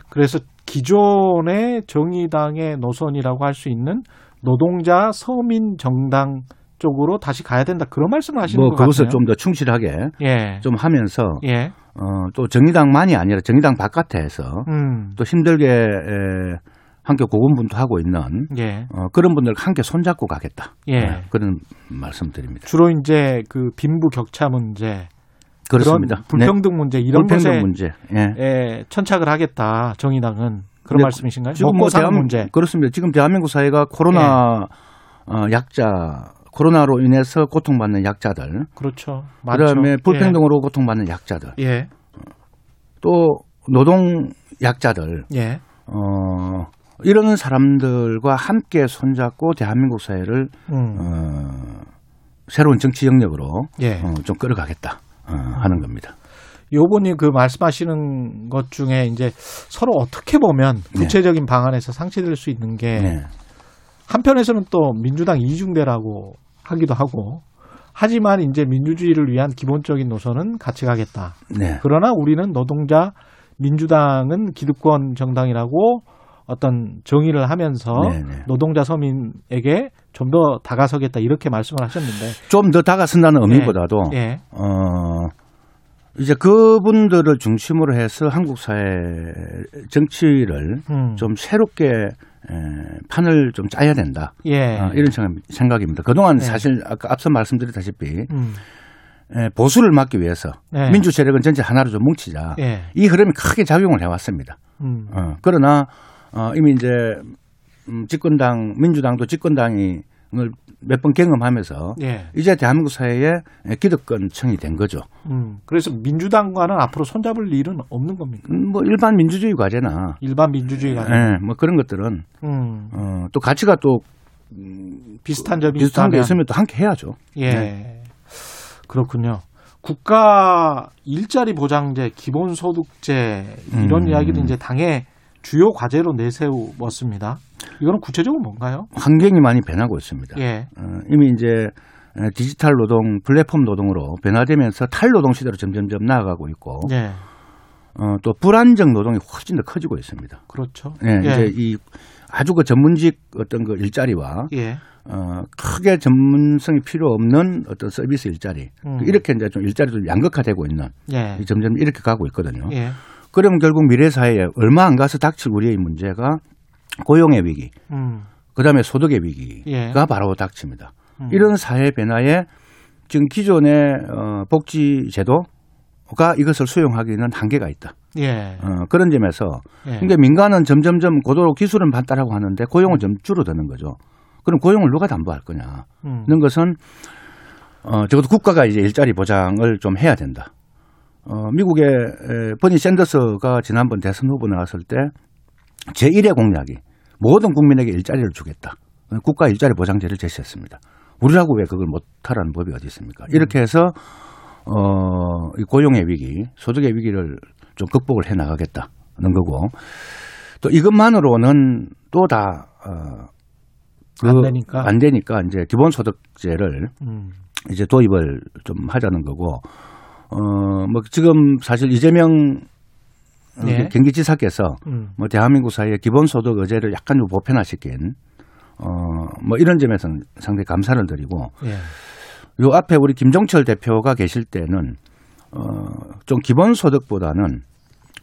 그래서 기존의 정의당의 노선이라고 할 수 있는 노동자 서민 정당 쪽으로 다시 가야 된다 그런 말씀을 하시는 뭐 것 그것을. 좀 더 충실하게 예. 좀 하면서 예. 어, 또 정의당만이 아니라 정의당 바깥에서 음. 또 힘들게 에, 함께 고군분투하고 있는 예. 어, 그런 분들 함께 손잡고 가겠다. 예. 네, 그런 말씀드립니다. 주로 이제 그 빈부 격차 문제, 그렇습니다. 불평등 문제 네. 이런 불평등 문제. 예. 예, 천착을 하겠다. 정의당은 그런 네, 말씀이신가요? 지금 먹고 뭐 사는 대한- 문제. 그렇습니다. 지금 대한민국 사회가 코로나 예. 어, 약자, 코로나로 인해서 고통받는 약자들, 그렇죠. 많죠. 그다음에 불평등으로 고통받는 약자들, 예. 또 노동 약자들, 예. 어, 이런 사람들과 함께 손잡고 대한민국 사회를 음. 어, 새로운 정치 영역으로 예. 어, 좀 끌어가겠다 어, 하는 겁니다. 요번이 그 말씀하시는 것 중에 이제 서로 어떻게 보면 네. 구체적인 방안에서 상쇄될 수 있는 게 네. 한편에서는 또 민주당 이중대라고 하기도 하고 하지만 이제 민주주의를 위한 기본적인 노선은 같이 가겠다. 네. 그러나 우리는 노동자 민주당은 기득권 정당이라고 어떤 정의를 하면서 네, 네. 노동자 서민에게 좀 더 다가서겠다 이렇게 말씀을 하셨는데 좀 더 다가선다는 의미보다도 예. 어, 이제 그분들을 중심으로 해서 한국 사회 정치를 음. 좀 새롭게 에, 판을 좀 짜야 된다. 예. 어, 이런 생각, 생각입니다. 그동안 네. 사실 아까 앞서 말씀드렸다시피 음. 에, 보수를 막기 위해서 네. 민주 세력은 전체 하나로 좀 뭉치자. 예. 이 흐름이 크게 작용을 해왔습니다. 음. 어, 그러나 어, 이미 이제 음, 집권당 민주당도 집권당이 몇번 경험하면서 예. 이제 대한민국 사회에 기득권층이 된 거죠. 음. 그래서 민주당과는 앞으로 손잡을 일은 없는 겁니까? 음, 뭐 일반 민주주의 과제나 일반 민주주의가 예, 뭐 그런 것들은 음. 어, 또 가치가 또 비슷한 점이 비슷한 게 있으면 또 함께 해야죠. 예. 네. 그렇군요. 국가 일자리 보장제, 기본소득제 이런 음. 이야기를 이제 당의 주요 과제로 내세웠습니다. 이거는 구체적으로 뭔가요? 환경이 많이 변하고 있습니다. 예. 어, 이미 이제 디지털 노동, 플랫폼 노동으로 변화되면서 탈노동 시대로 점점점 나아가고 있고 예. 어, 또 불안정 노동이 훨씬 더 커지고 있습니다. 그렇죠. 예, 이제 이 아주 그 전문직 어떤 그 일자리와 예. 어, 크게 전문성이 필요 없는 어떤 서비스 일자리 음. 이렇게 이제 좀 일자리도 양극화되고 있는 예. 점점 이렇게 가고 있거든요. 예. 그러면 결국 미래 사회에 얼마 안 가서 닥칠 우리의 문제가 고용의 위기, 음. 그다음에 소득의 위기가 예. 바로 닥칩니다. 음. 이런 사회 변화에 지금 기존의 어, 복지 제도가 이것을 수용하기는 한계가 있다. 예. 어, 그런 점에서 예. 그러니까 민간은 점점점 고도로 기술은 발달하고 하는데 고용은 좀 줄어드는 거죠. 그럼 고용을 누가 담보할 거냐? 음. 는 것은 어, 적어도 국가가 이제 일자리 보장을 좀 해야 된다. 어, 미국의 에, 버니 샌더스가 지난번 대선 후보 나왔을 때 제1의 공약이 모든 국민에게 일자리를 주겠다. 국가 일자리 보장제를 제시했습니다. 우리라고 왜 그걸 못하라는 법이 어디 있습니까? 이렇게 해서 어, 이 고용의 위기, 소득의 위기를 좀 극복을 해 나가겠다는 거고 또 이것만으로는 또다 어, 그 안 되니까. 안 되니까 이제 기본소득제를 음. 이제 도입을 좀 하자는 거고 어뭐 지금 사실 이재명 어, 예. 경기지사께서 음. 뭐 대한민국 사회의 기본소득 의제를 약간 좀 보편화시킨 어뭐 이런 점에서는 상당히 감사를 드리고 예. 요 앞에 우리 김종철 대표가 계실 때는 어좀 기본소득보다는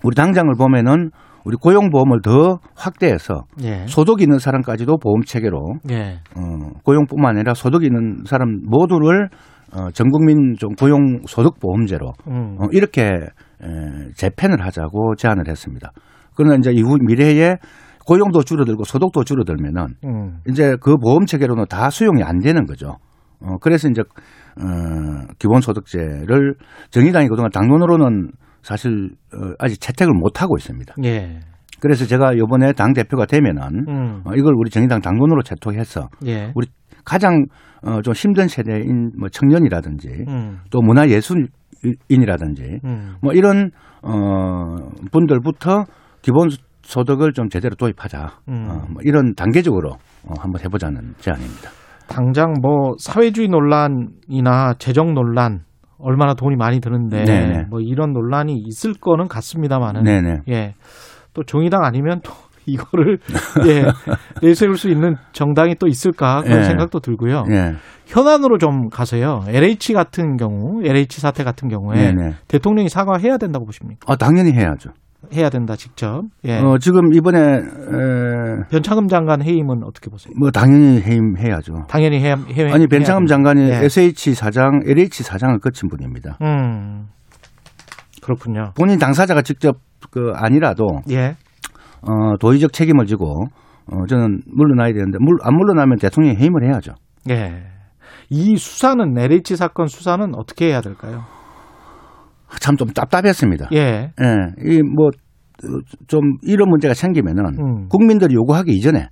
우리 당장을 보면은 우리 고용보험을 더 확대해서 예. 소득 있는 사람까지도 보험 체계로 예. 어, 고용뿐만 아니라 소득 있는 사람 모두를 어, 전 국민 좀 고용 소득 보험제로 음. 어, 이렇게 에, 재편을 하자고 제안을 했습니다. 그러나 이제 이후 미래에 고용도 줄어들고 소득도 줄어들면은 음. 이제 그 보험 체계로는 다 수용이 안 되는 거죠. 어, 그래서 이제 어, 기본소득제를 정의당이 그동안 당론으로는 사실 어, 아직 채택을 못 하고 있습니다. 예. 그래서 제가 이번에 당 대표가 되면은 음. 어, 이걸 우리 정의당 당론으로 채택해서 예. 우리 가장 어, 좀 힘든 세대인 뭐 청년이라든지 음. 또 문화예술 인이라든지 음. 뭐 이런 어, 분들부터 기본 소득을 좀 제대로 도입하자. 음. 어, 뭐 이런 단계적으로 어, 한번 해보자는 제안입니다. 당장 뭐 사회주의 논란이나 재정 논란 얼마나 돈이 많이 드는데 네네. 뭐 이런 논란이 있을 거는 같습니다만은 네네. 예. 또 정의당 아니면 또 이거를 예. 내세울 수 있는 정당이 또 있을까 그런 예. 생각도 들고요. 예. 현안으로 좀 가세요. LH 같은 경우, LH 사태 같은 경우에 네네. 대통령이 사과해야 된다고 보십니까? 아, 당연히 해야죠. 해야 된다 직접. 예. 어, 지금 이번에 에, 변창흠 장관 해임은 어떻게 보세요? 뭐 당연히 해임해야죠. 당연히 해야 해야 아니 변창흠 장관이 예. SH 사장, LH 사장을 거친 분입니다. 음. 그렇군요. 본인 당사자가 직접 그 아니라도 예. 어, 도의적 책임을 지고 어, 저는 물러나야 되는데 물, 안 물러나면 대통령이 해임을 해야죠. 예. 이 수사는 LH 사건 수사는 어떻게 해야 될까요? 참 좀 답답했습니다. 예. 예, 이뭐 좀 이런 문제가 생기면은 음. 국민들이 요구하기 이전에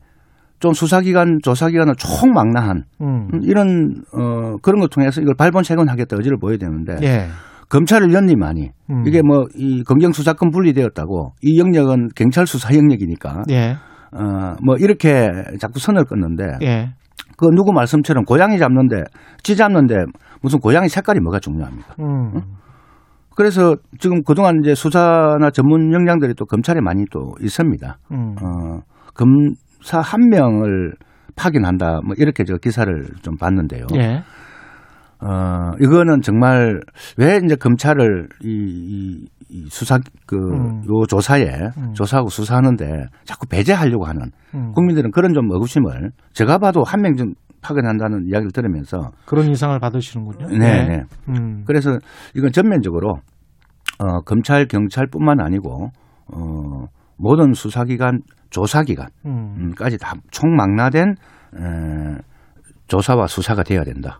좀 수사기관, 조사기관을 총망라한 음. 이런 어 그런 걸 통해서 이걸 발본색원하겠다 의지를 보여야 되는데 예. 검찰을 연임하니 음. 이게 뭐 이 검경 수사권 분리되었다고 이 영역은 경찰 수사 영역이니까 예. 어뭐 이렇게 자꾸 선을 끊는데 예. 그 누구 말씀처럼 고양이 잡는데 쥐 잡는데 무슨 고양이 색깔이 뭐가 중요합니까? 음. 그래서 지금 그동안 이제 수사나 전문 역량들이 또 검찰에 많이 또 있습니다. 음. 어, 검사 한 명을 파견한다. 뭐 이렇게 저 기사를 좀 봤는데요. 예. 어, 이거는 정말 왜 이제 검찰을 이, 이, 이 수사 그 음. 요 조사에 음. 조사하고 수사하는데 자꾸 배제하려고 하는 음. 국민들은 그런 좀 의구심을 제가 봐도 한 명 좀 파견한다는 이야기를 들으면서 그런 인상을 받으시는군요. 네, 예. 네. 음. 그래서 이건 전면적으로 어, 검찰 경찰뿐만 아니고 어, 모든 수사기관 조사기관까지 음. 다 총망라된 에, 조사와 수사가 돼야 된다.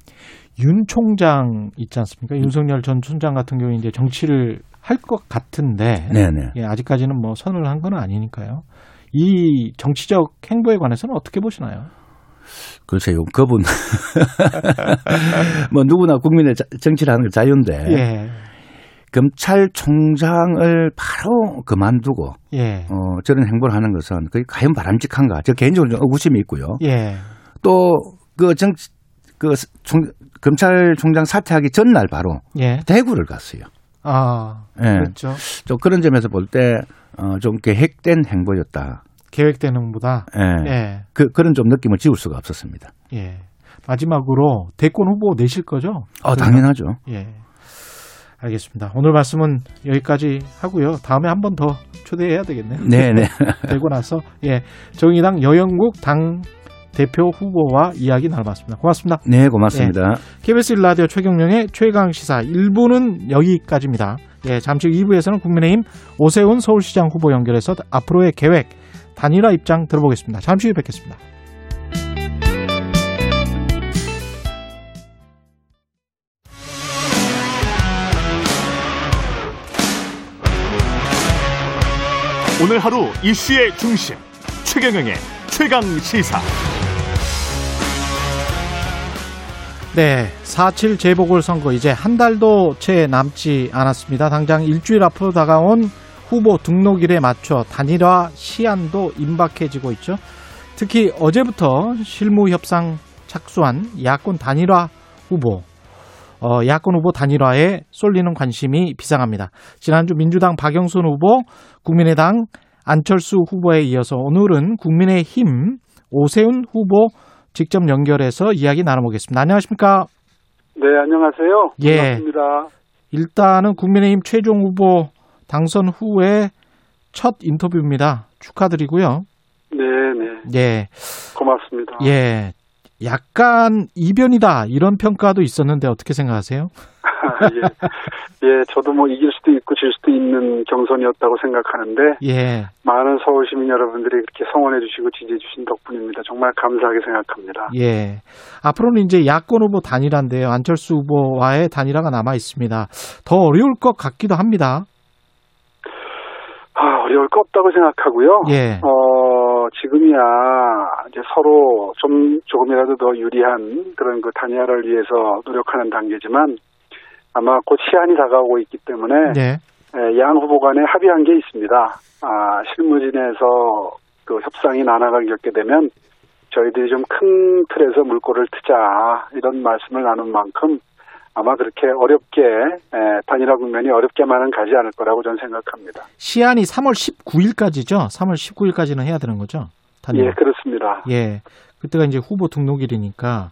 윤 총장 있지 않습니까? 윤석열 전 총장 같은 경우에 이제 정치를 할 것 같은데 네네. 예, 아직까지는 뭐 선을 한 건 아니니까요. 이 정치적 행보에 관해서는 어떻게 보시나요? 글쎄요, 그분 뭐 누구나 국민의 자- 정치를 하는 건 자유인데 예. 검찰총장을 바로 그만두고 예. 어, 저런 행보를 하는 것은 그게 과연 바람직한가? 저 개인적으로 좀 의구심이 있고요. 예. 또그 정, 그 총, 검찰총장 사퇴하기 전날 바로 예. 대구를 갔어요. 아, 예. 그렇죠. 좀 그런 점에서 볼 때, 어, 좀 계획된 행보였다. 계획되는 것보다 예. 예. 그, 그런 좀 느낌을 지울 수가 없었습니다. 예. 마지막으로 대권 후보 내실 거죠? 아, 당연하죠. 예. 알겠습니다. 오늘 말씀은 여기까지 하고요. 다음에 한 번 더 초대해야 되겠네요. 네네. 되고 나서 예 정의당 여영국 당 대표 후보와 이야기 나눠봤습니다. 고맙습니다. 네, 고맙습니다. KBS 라디오 최경령의 최강 시사 1부는 여기까지입니다. 예, 잠시 후 2부에서는 국민의힘 오세훈 서울시장 후보 연결해서 앞으로의 계획 단일화 입장 들어보겠습니다. 잠시 후에 뵙겠습니다. 오늘 하루 이슈의 중심 최경영의 최강 시사. 네, 4.7 재보궐선거 이제 한 달도 채 남지 않았습니다. 당장 일주일 앞으로 다가온 후보 등록일에 맞춰 단일화 시한도 임박해지고 있죠. 특히 어제부터 실무 협상 착수한 야권 단일화 후보, 어, 야권 후보 단일화에 쏠리는 관심이 비상합니다. 지난주 민주당 박영순 후보, 국민의당 안철수 후보에 이어서 오늘은 국민의힘 오세훈 후보 직접 연결해서 이야기 나눠보겠습니다. 안녕하십니까? 네, 안녕하세요. 예. 반갑습니다. 일단은 국민의힘 최종 후보 당선 후에 첫 인터뷰입니다. 축하드리고요. 네, 네. 예, 고맙습니다. 예. 약간 이변이다 이런 평가도 있었는데 어떻게 생각하세요? 예. 예, 저도 뭐 이길 수도 있고 질 수도 있는 경선이었다고 생각하는데 예, 많은 서울 시민 여러분들이 이렇게 성원해 주시고 지지해 주신 덕분입니다. 정말 감사하게 생각합니다. 예. 앞으로는 이제 야권 후보 단일화인데요. 안철수 후보와의 단일화가 남아 있습니다. 더 어려울 것 같기도 합니다. 아, 어려울 거 없다고 생각하고요. 예, 어, 지금이야 이제 서로 좀 조금이라도 더 유리한 그런 그 단일화를 위해서 노력하는 단계지만 아마 곧 시한이 다가오고 있기 때문에 네, 예, 양 후보 간에 합의한 게 있습니다. 아, 실무진에서 그 협상이 난항을 겪게 되면 저희들이 좀 큰 틀에서 물꼬를 트자 이런 말씀을 나눈 만큼 아마 그렇게 어렵게 예, 단일화 국면이 어렵게만은 가지 않을 거라고 저는 생각합니다. 시한이 3월 19일까지죠. 3월 19일까지는 해야 되는 거죠. 단일화. 예, 그렇습니다. 예. 그때가 이제 후보 등록일이니까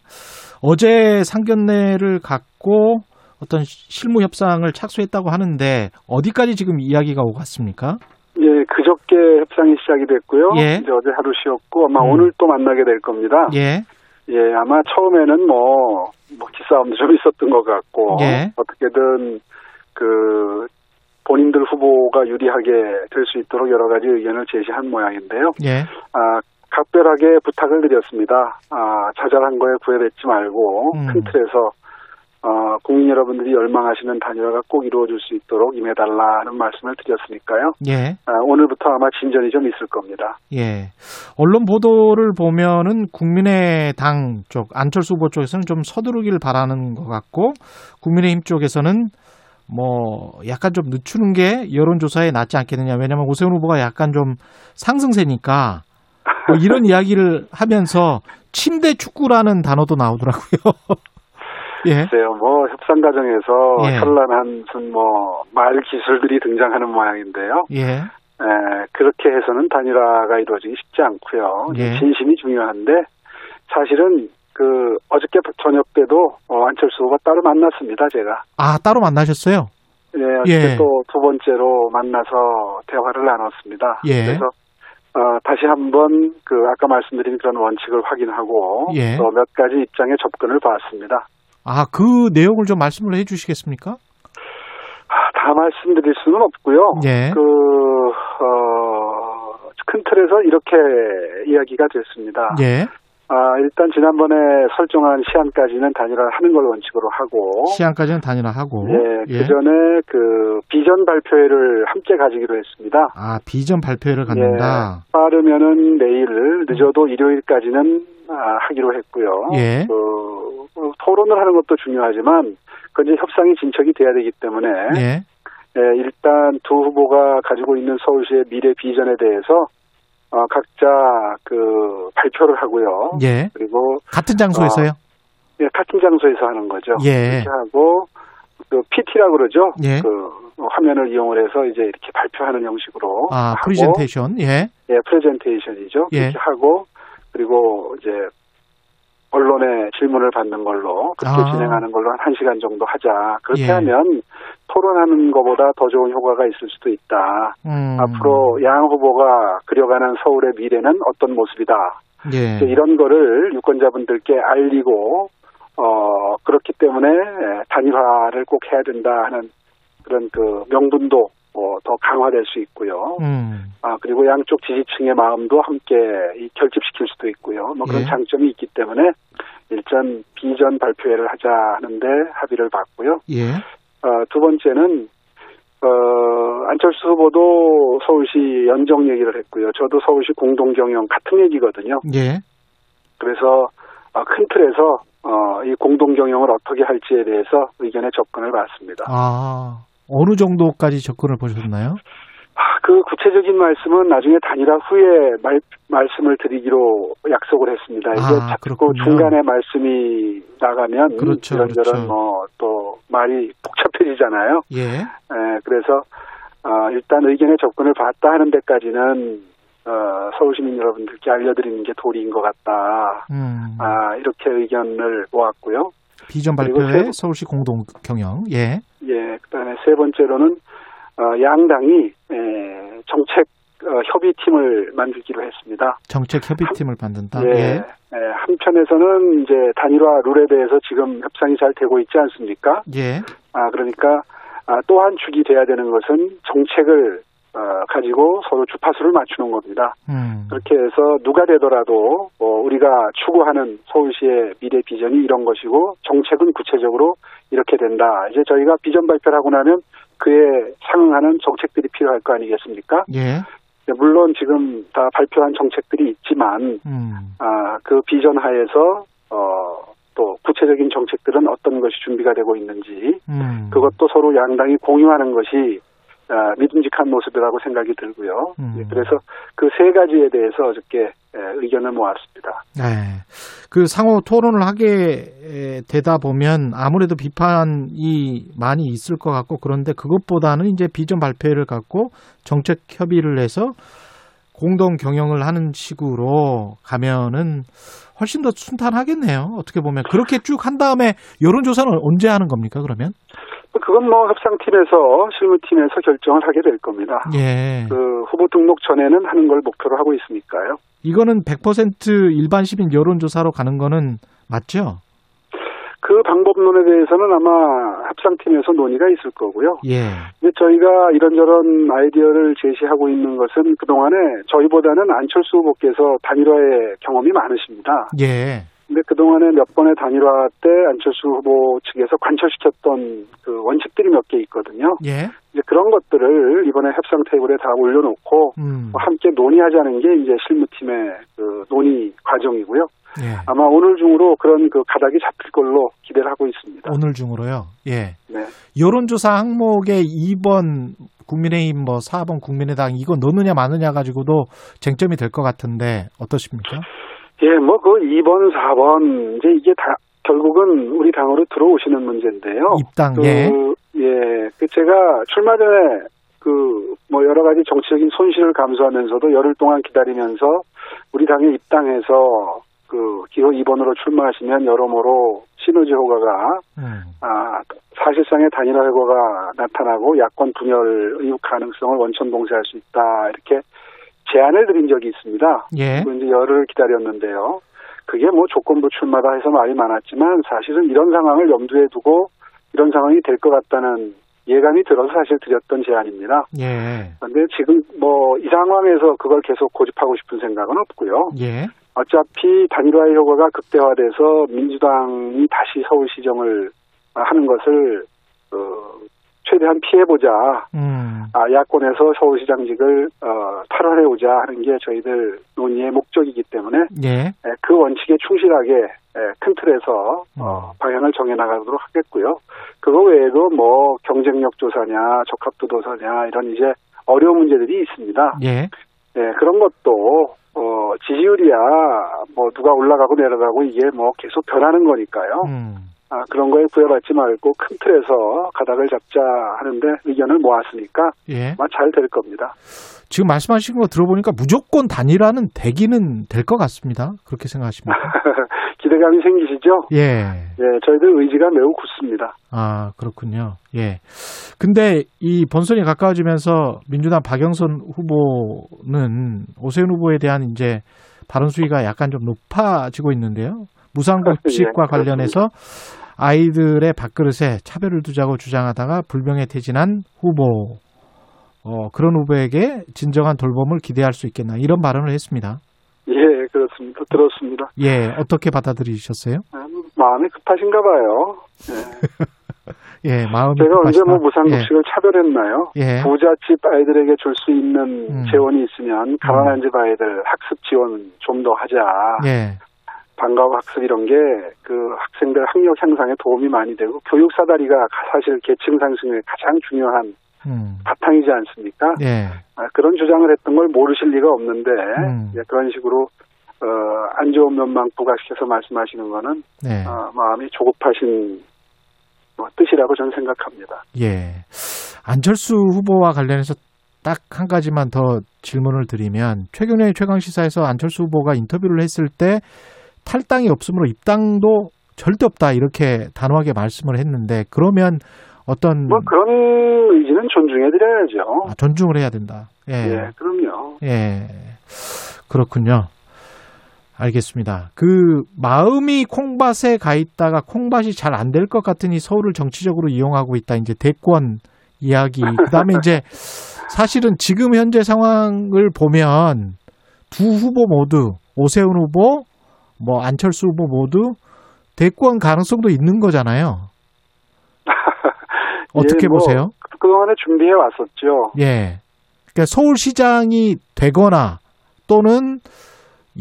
어제 상견례를 갖고 어떤 실무 협상을 착수했다고 하는데 어디까지 지금 이야기가 오갔습니까? 예, 그저께 협상이 시작이 됐고요. 예. 이제 어제 하루 쉬었고 아마 음. 오늘 또 만나게 될 겁니다. 예. 예, 아마 처음에는 뭐, 뭐 기싸움도 좀 있었던 것 같고 예. 어떻게든 그 본인들 후보가 유리하게 될 수 있도록 여러 가지 의견을 제시한 모양인데요. 예. 아, 각별하게 부탁을 드렸습니다. 아, 자잘한 거에 구애받지 말고 음. 큰 틀에서 어, 국민 여러분들이 열망하시는 단일화가 꼭 이루어질 수 있도록 임해달라는 말씀을 드렸으니까요. 예. 아, 오늘부터 아마 진전이 좀 있을 겁니다. 예. 언론 보도를 보면은 국민의당 쪽, 안철수 후보 쪽에서는 좀 서두르길 바라는 것 같고, 국민의힘 쪽에서는 뭐, 약간 좀 늦추는 게 여론조사에 낫지 않겠느냐. 왜냐면 오세훈 후보가 약간 좀 상승세니까, 뭐 이런 이야기를 하면서 침대 축구라는 단어도 나오더라고요. 예. 글쎄요, 뭐 협상 과정에서 예. 현란한 무슨 뭐말 기술들이 등장하는 모양인데요. 예. 에, 그렇게 해서는 단일화가 이루어지기 쉽지 않고요. 예. 진심이 중요한데 사실은 그 어저께 저녁 때도 어, 안철수 후보가 따로 만났습니다. 제가. 아, 따로 만나셨어요? 예, 어저께 예. 또두 번째로 만나서 대화를 나눴습니다. 예. 그래서 어, 다시 한번 그 아까 말씀드린 그런 원칙을 확인하고 예. 또몇 가지 입장에 접근을 봤습니다. 아, 그 내용을 좀 말씀을 해 주시겠습니까? 아, 다 말씀드릴 수는 없고요. 예. 그, 어, 큰 틀에서 이렇게 이야기가 됐습니다. 예. 아, 일단 지난번에 설정한 시한까지는 단일화를 하는 걸 원칙으로 하고. 시한까지는 단일화하고. 예, 그 전에 그 비전 발표회를 함께 가지기로 했습니다. 아, 비전 발표회를 갖는다. 예, 빠르면은 내일, 늦어도 일요일까지는 아, 하기로 했고요. 예. 그, 어, 토론을 하는 것도 중요하지만, 그 이제 협상이 진척이 돼야 되기 때문에, 예. 예, 일단 두 후보가 가지고 있는 서울시의 미래 비전에 대해서 어, 각자 그 발표를 하고요. 예. 그리고 같은 장소에서요? 예, 같은 장소에서 하는 거죠. 예. 이렇게 하고 그 PT라고 그러죠. 예. 그 화면을 이용을 해서 이제 이렇게 발표하는 형식으로 아, 하고 프레젠테이션. 예. 예, 프레젠테이션이죠. 예. 이렇게 하고 그리고 이제 언론에 질문을 받는 걸로 그렇게 아. 진행하는 걸로 한 1시간 정도 하자. 그렇게 예. 하면 토론하는 것보다 더 좋은 효과가 있을 수도 있다. 음. 앞으로 양 후보가 그려가는 서울의 미래는 어떤 모습이다. 예. 이런 거를 유권자분들께 알리고 어 그렇기 때문에 단일화를 꼭 해야 된다 하는 그런 그 명분도 어, 더 강화될 수 있고요. 음. 아 그리고 양쪽 지지층의 마음도 함께 이 결집시킬 수도 있고요. 뭐 그런 예. 장점이 있기 때문에 일단 비전 발표회를 하자 하는데 합의를 봤고요. 예. 어, 두 번째는 어, 안철수 후보도 서울시 연정 얘기를 했고요. 저도 서울시 공동 경영 같은 얘기거든요. 예. 그래서 어, 큰 틀에서 어, 이 공동 경영을 어떻게 할지에 대해서 의견에 접근을 받습니다. 아, 어느 정도까지 접근을 보셨나요? 아, 그 구체적인 말씀은 나중에 단일화 후에 말, 말씀을 드리기로 약속을 했습니다. 이게 아, 자꾸 그렇군요. 중간에 말씀이 나가면 그렇죠, 이런저런 그렇죠. 뭐또 말이 복잡해지잖아요. 예. 예, 그래서 어, 일단 의견에 접근을 받다 하는 데까지는 어, 서울시민 여러분들께 알려드리는 게 도리인 것 같다. 음. 아, 이렇게 의견을 모았고요. 비전 발표회 세- 서울시 공동 경영. 예. 예, 그다음에 세 번째로는 어, 양당이 에, 정책 어, 협의팀을 만들기로 했습니다. 정책 협의팀을 만든다. 예, 예. 에, 한편에서는 이제 단일화 룰에 대해서 지금 협상이 잘 되고 있지 않습니까? 예. 아, 그러니까 아, 또한 축이 돼야 되는 것은 정책을 어, 가지고 서로 주파수를 맞추는 겁니다. 음. 그렇게 해서 누가 되더라도 어, 우리가 추구하는 서울시의 미래 비전이 이런 것이고 정책은 구체적으로 이렇게 된다. 이제 저희가 비전 발표를 하고 나면 그에 상응하는 정책들이 필요할 거 아니겠습니까? 예. 물론 지금 다 발표한 정책들이 있지만 음. 아, 그 비전 하에서 어, 또 구체적인 정책들은 어떤 것이 준비가 되고 있는지 음. 그것도 서로 양당이 공유하는 것이 아, 믿음직한 모습이라고 생각이 들고요. 음. 예, 그래서 그 세 가지에 대해서 어저께 예, 의견을 모았습니다. 네. 그 상호 토론을 하게 되다 보면 아무래도 비판이 많이 있을 것 같고 그런데 그것보다는 이제 비전 발표회를 갖고 정책 협의를 해서 공동 경영을 하는 식으로 가면은 훨씬 더 순탄하겠네요. 어떻게 보면 그렇게 쭉 한 다음에 여론조사는 언제 하는 겁니까? 그러면? 그건 뭐 협상팀에서 실무팀에서 결정을 하게 될 겁니다. 예. 그 후보 등록 전에는 하는 걸 목표로 하고 있으니까요. 이거는 100% 일반 시민 여론조사로 가는 거는 맞죠? 그 방법론에 대해서는 아마 협상팀에서 논의가 있을 거고요. 예. 근데 저희가 이런저런 아이디어를 제시하고 있는 것은 그동안에 저희보다는 안철수 후보께서 단일화의 경험이 많으십니다. 예. 근데 그동안에 몇 번의 단일화 때 안철수 후보 측에서 관철시켰던 그 원칙들이 몇 개 있거든요. 예. 이제 그런 것들을 이번에 협상 테이블에 다 올려놓고 음. 뭐 함께 논의하자는 게 이제 실무팀의 그 논의 과정이고요. 예. 아마 오늘 중으로 그런 그 가닥이 잡힐 걸로 기대를 하고 있습니다. 오늘 중으로요. 예. 네. 여론조사 항목에 2번 국민의힘 뭐 4번 국민의당 이거 넣느냐 마느냐 가지고도 쟁점이 될 것 같은데 어떠십니까? 예, 뭐 그 2번, 4번 이제 이게 다 결국은 우리 당으로 들어오시는 문제인데요. 입당 그, 예. 예, 그 제가 출마 전에 그 뭐 여러 가지 정치적인 손실을 감수하면서도 열흘 동안 기다리면서 우리 당에 입당해서 그 기호 2번으로 출마하시면 여러모로 시너지 효과가 음. 아, 사실상의 단일화 효과가 나타나고 야권 분열의 가능성을 원천 봉쇄할 수 있다 이렇게 제안을 드린 적이 있습니다. 예. 이제 열흘 기다렸는데요. 그게 뭐 조건부 출마다 해서 말이 많았지만 사실은 이런 상황을 염두에 두고 이런 상황이 될 것 같다는 예감이 들어서 사실 드렸던 제안입니다. 예. 그런데 지금 뭐 이 상황에서 그걸 계속 고집하고 싶은 생각은 없고요. 예. 어차피 단일화의 효과가 극대화돼서 민주당이 다시 서울시정을 하는 것을 어, 최대한 피해보자. 음. 아, 야권에서 서울시장직을 어, 탈환해오자 하는 게 저희들 논의의 목적이기 때문에 예. 에, 그 원칙에 충실하게 에, 큰 틀에서 어. 방향을 정해나가도록 하겠고요. 그거 외에도 뭐 경쟁력 조사냐, 적합도 조사냐 이런 이제 어려운 문제들이 있습니다. 예. 예, 그런 것도 어, 지지율이야 뭐 누가 올라가고 내려가고 이게 뭐 계속 변하는 거니까요. 음. 아, 그런 거에 부여받지 말고 큰 틀에서 가닥을 잡자 하는데 의견을 모았으니까 예. 아마 잘될 겁니다. 지금 말씀하신 거 들어보니까 무조건 단일화는 되기는 될 것 같습니다. 그렇게 생각하십니까? 기대감이 생기시죠? 예. 예, 저희들 의지가 매우 굳습니다. 아, 그렇군요. 예. 근데 이 본선이 가까워지면서 민주당 박영선 후보는 오세훈 후보에 대한 이제 발언 수위가 약간 좀 높아지고 있는데요. 무상급식과 예, 관련해서 아이들의 밥그릇에 차별을 두자고 주장하다가 불명예 퇴진한 후보, 어, 그런 후보에게 진정한 돌봄을 기대할 수 있겠나 이런 발언을 했습니다. 예, 그렇습니다. 들었습니다. 예, 어떻게 받아들이셨어요? 아, 마음이 급하신가 봐요. 예. 예, 마음이 제가 언제 급하시다. 뭐 무상급식을 차별했나요? 예. 부잣집 아이들에게 줄 수 있는 음. 재원이 있으면 가난한 집 아이들 학습 지원 좀 더 하자. 예, 방과후 학습 이런 게 그 학생들 학력 향상에 도움이 많이 되고 교육 사다리가 사실 계층 상승에 가장 중요한 음, 바탕이지 않습니까? 예, 아, 그런 주장을 했던 걸 모르실 리가 없는데 음. 그런 식으로 어, 안 좋은 면만 부각시켜서 말씀하시는 거는 네. 어, 마음이 조급하신 뭐 뜻이라고 저는 생각합니다. 예. 안철수 후보와 관련해서 딱 한 가지만 더 질문을 드리면 최근에 최강 시사에서 안철수 후보가 인터뷰를 했을 때 탈당이 없으므로 입당도 절대 없다 이렇게 단호하게 말씀을 했는데 그러면 어떤 뭐 그런 의지는 존중해 드려야죠. 아, 존중을 해야 된다. 예. 예, 그럼요. 예. 그렇군요. 알겠습니다. 그 마음이 콩밭에 가 있다가 콩밭이 잘 안 될 것 같으니 서울을 정치적으로 이용하고 있다. 이제 대권 이야기. 그다음에 이제 사실은 지금 현재 상황을 보면 두 후보 모두 오세훈 후보, 뭐 안철수 후보 모두 대권 가능성도 있는 거잖아요. 어떻게 예, 뭐 보세요? 그동안에 준비해 왔었죠. 예. 그러니까 서울시장이 되거나 또는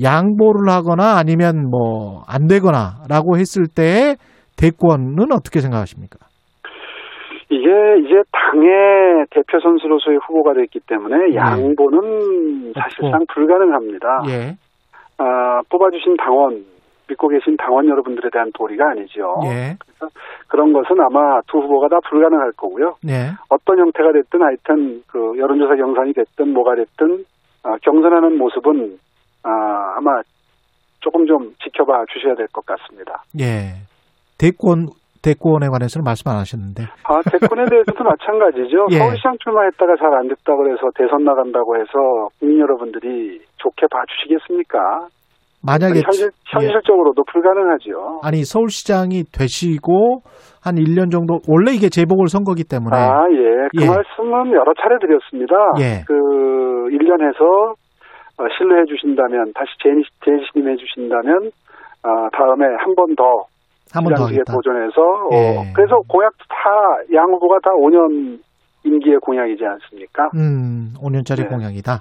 양보를 하거나 아니면 뭐 안 되거나라고 했을 때 대권은 어떻게 생각하십니까? 이게 이제 당의 대표 선수로서의 후보가 됐기 때문에 예. 양보는 사실상 불가능합니다. 예. 아, 뽑아주신 당원, 믿고 계신 당원 여러분들에 대한 도리가 아니죠. 예. 그런 것은 아마 두 후보가 다 불가능할 거고요. 예. 어떤 형태가 됐든 하여튼 그 여론조사 경선이 됐든 뭐가 됐든 아, 경선하는 모습은 아, 아마 조금 좀 지켜봐 주셔야 될 것 같습니다. 예. 대권 대권에 관해서는 말씀 안 하셨는데. 아, 대권에 대해서도 마찬가지죠. 예. 서울시장 출마했다가 잘 안 됐다고 해서 대선 나간다고 해서 국민 여러분들이 좋게 봐주시겠습니까? 만약에 현실, 예. 현실적으로도 불가능하죠. 아니 서울시장이 되시고 한 1년 정도 원래 이게 재보궐 선거기 때문에 아, 예. 그 예. 말씀은 여러 차례 드렸습니다. 예. 그, 1년에서 어, 신뢰해 주신다면, 다시 재- 재신임해 주신다면, 어, 다음에 한 번 더 한번더 시장직에 하겠다. 도전해서, 어, 예. 그래서 공약도 다, 양 후보가 다 5년 임기의 공약이지 않습니까? 음, 5년짜리 네. 공약이다.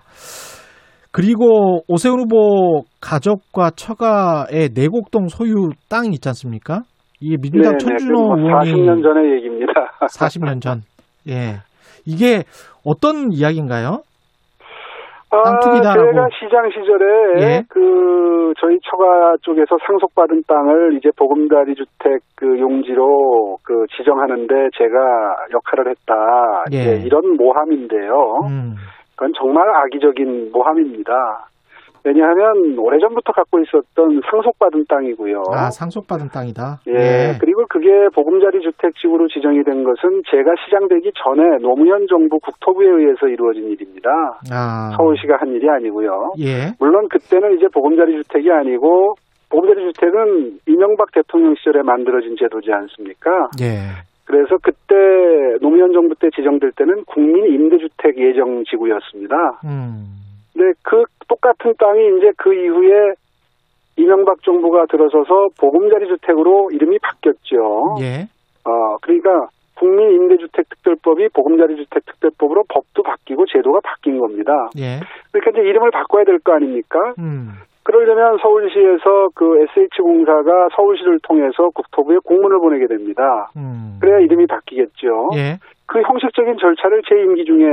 그리고 오세훈 후보 가족과 처가의 내곡동 소유 땅 있지 않습니까? 이게 민주당 천준호 뭐 의원이 40년 전의 얘기입니다. 40년 전. 예. 이게 어떤 이야기인가요? 아, 땅 투기다라고. 제가 시장 시절에 예. 그 저희 처가 쪽에서 상속받은 땅을 이제 보금자리 주택 그 용지로 그 지정하는데 제가 역할을 했다. 예. 이런 모함인데요. 음. 그건 정말 악의적인 모함입니다. 왜냐하면 오래전부터 갖고 있었던 상속받은 땅이고요. 아, 상속받은 땅이다. 예, 그리고 그게 보금자리 주택지구로 지정이 된 것은 제가 시장되기 전에 노무현 정부 국토부에 의해서 이루어진 일입니다. 아. 서울시가 한 일이 아니고요. 예. 물론 그때는 이제 보금자리 주택이 아니고 보금자리 주택은 이명박 대통령 시절에 만들어진 제도지 않습니까? 예. 그래서 그때 노무현 정부 때 지정될 때는 국민 임대주택 예정 지구였습니다. 음. 근데 그 똑같은 땅이 이제 그 이후에 이명박 정부가 들어서서 보금자리 주택으로 이름이 바뀌었죠. 예. 어, 그러니까 국민 임대주택 특별법이 보금자리 주택 특별법으로 법도 바뀌고 제도가 바뀐 겁니다. 예. 그러니까 이제 이름을 바꿔야 될 거 아닙니까? 음. 그러려면 서울시에서 그 SH공사가 서울시를 통해서 국토부에 공문을 보내게 됩니다. 음. 그래야 이름이 바뀌겠죠. 예. 그 형식적인 절차를 제 임기 중에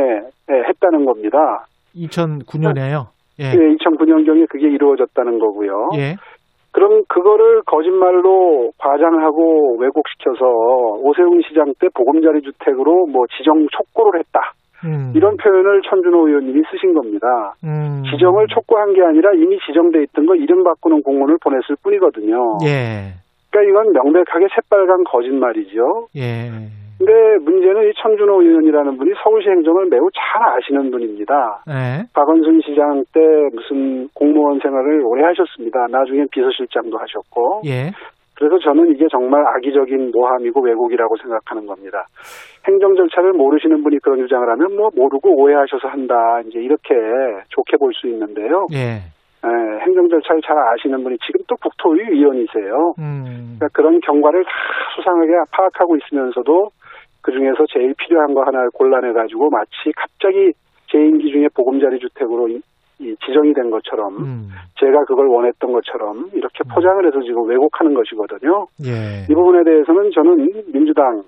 예, 했다는 겁니다. 2009년에요. 예. 2009년경에 그게 이루어졌다는 거고요. 예. 그럼 그거를 거짓말로 과장하고 왜곡시켜서 오세훈 시장 때 보금자리 주택으로 뭐 지정 촉구를 했다. 음. 이런 표현을 천준호 의원님이 쓰신 겁니다. 음. 지정을 촉구한 게 아니라 이미 지정돼 있던 거 이름 바꾸는 공문을 보냈을 뿐이거든요. 예. 그러니까 이건 명백하게 새빨간 거짓말이죠. 예. 근데 문제는 이 천준호 의원이라는 분이 서울시 행정을 매우 잘 아시는 분입니다. 예. 박원순 시장 때 무슨 공무원 생활을 오래 하셨습니다. 나중에 비서실장도 하셨고. 예. 그래서 저는 이게 정말 악의적인 모함이고 왜곡이라고 생각하는 겁니다. 행정 절차를 모르시는 분이 그런 주장을 하면 뭐 모르고 오해하셔서 한다. 이제 이렇게 좋게 볼 수 있는데요. 예. 에, 행정 절차를 잘 아시는 분이 지금 또 국토위 위원이세요. 음. 그러니까 그런 경과를 다 수상하게 파악하고 있으면서도 그 중에서 제일 필요한 거 하나를 골라내 가지고 마치 갑자기 제 임기 중에 보금자리 주택으로 이- 이 지정이 된 것처럼 음. 제가 그걸 원했던 것처럼 이렇게 포장을 해서 지금 왜곡하는 것이거든요. 예. 이 부분에 대해서는 저는 민주당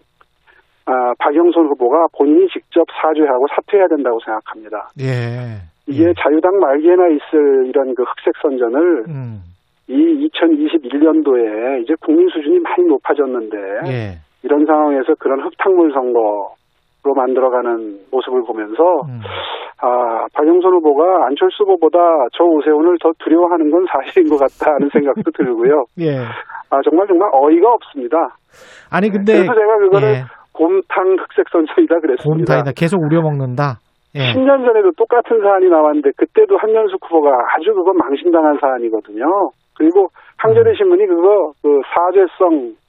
아, 박영선 후보가 본인이 직접 사죄하고 사퇴해야 된다고 생각합니다. 예. 이게 예. 자유당 말기에나 있을 이런 그 흑색 선전을 음. 이 2021년도에 이제 국민 수준이 많이 높아졌는데 예. 이런 상황에서 그런 흙탕물 선거로 만들어가는 모습을 보면서 음. 아 박영선 후보가 안철수 후보보다 저 오세훈을 더 두려워하는 건 사실인 것 같다 하는 생각도 들고요. 예. 아 정말 정말 어이가 없습니다. 아니 근데 그래서 제가 그거를 예. 곰탕 흑색 선전이다 그랬습니다. 곰탕이다. 계속 우려먹는다. 예. 10년 전에도 똑같은 사안이 나왔는데 그때도 한명숙 후보가 아주 그거 망신당한 사안이거든요. 그리고 한겨레 신문이 그거 그 사죄성 어,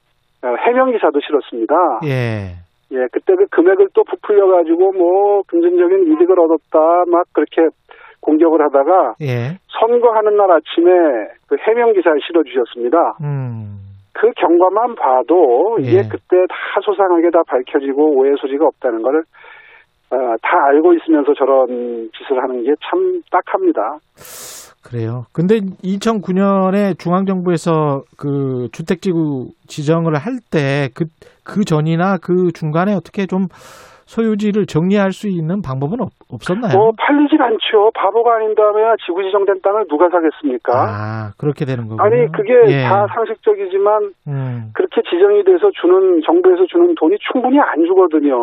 해명 기사도 실었습니다. 예. 예, 그때 그 금액을 또 부풀려 가지고 뭐 금전적인 이득을 얻었다 막 그렇게 공격을 하다가 예. 선거하는 날 아침에 그 해명 기사를 실어 주셨습니다. 음. 그 경과만 봐도 이게 예. 그때 다 소상하게 다 밝혀지고 오해 소지가 없다는 거를 어, 다 알고 있으면서 저런 짓을 하는 게 참 딱합니다. 그래요. 근데 2009년에 중앙정부에서 그 주택지구 지정을 할 때 그, 그 전이나 그 중간에 어떻게 좀 소유지를 정리할 수 있는 방법은 없, 없었나요? 뭐 팔리질 않죠. 바보가 아닌 다음에 지구 지정된 땅을 누가 사겠습니까? 아, 그렇게 되는 거군요. 아니 그게 예. 다 상식적이지만 음. 그렇게 지정이 돼서 주는 정부에서 주는 돈이 충분히 안 주거든요.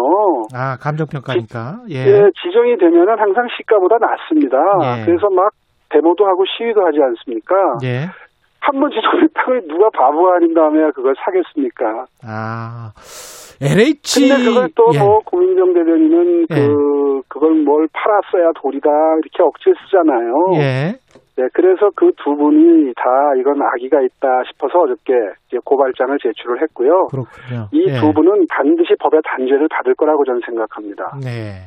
아, 감정평가니까. 예. 예, 지정이 되면은 항상 시가보다 낮습니다. 예. 그래서 막 데모도 하고 시위도 하지 않습니까? 예. 한번 지정된 땅을 누가 바보가 아닌 다음에 그걸 사겠습니까? 아, LH. 근데 그걸 또 예. 뭐 고민정 대변인은 예. 그 그걸 뭘 팔았어야 도리다 이렇게 억지 쓰잖아요. 예. 네, 그래서 그 두 분이 다 이건 악의가 있다 싶어서 어저께 이제 고발장을 제출을 했고요. 그렇군요. 이 예. 두 분은 반드시 법의 단죄를 받을 거라고 저는 생각합니다. 네.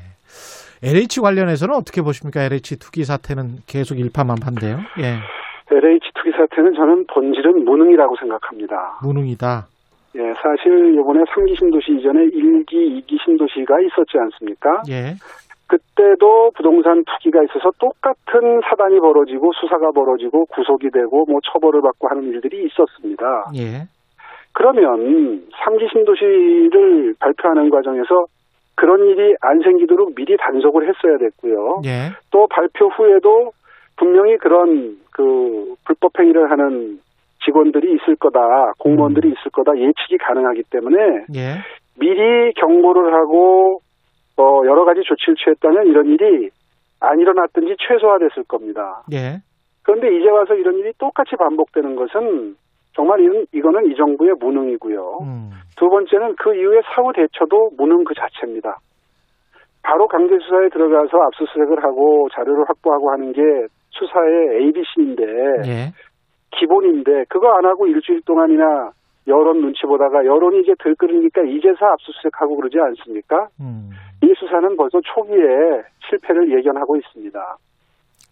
LH 관련해서는 어떻게 보십니까? LH 투기 사태는 계속 일파만파인데요. 예. LH 투기 사태는 저는 본질은 무능이라고 생각합니다. 무능이다. 예, 사실 이번에 3기 신도시 이전에 1기, 2기 신도시가 있었지 않습니까? 예. 그때도 부동산 투기가 있어서 똑같은 사단이 벌어지고 수사가 벌어지고 구속이 되고 뭐 처벌을 받고 하는 일들이 있었습니다. 예. 그러면 3기 신도시를 발표하는 과정에서 그런 일이 안 생기도록 미리 단속을 했어야 됐고요. 예. 또 발표 후에도 분명히 그런 그 불법 행위를 하는 직원들이 있을 거다, 공무원들이 있을 거다 예측이 가능하기 때문에 예. 미리 경고를 하고 어 여러 가지 조치를 취했다면 이런 일이 안 일어났든지 최소화됐을 겁니다. 예. 그런데 이제 와서 이런 일이 똑같이 반복되는 것은 정말 이건, 이거는 이 정부의 무능이고요. 음. 두 번째는 그 이후에 사후 대처도 무능 그 자체입니다. 바로 강제 수사에 들어가서 압수수색을 하고 자료를 확보하고 하는 게 수사의 ABC인데 예. 기본인데 그거 안 하고 일주일 동안이나 여론 눈치 보다가 여론이 이제 들끓으니까 이제서 압수수색하고 그러지 않습니까? 음. 이 수사는 벌써 초기에 실패를 예견하고 있습니다.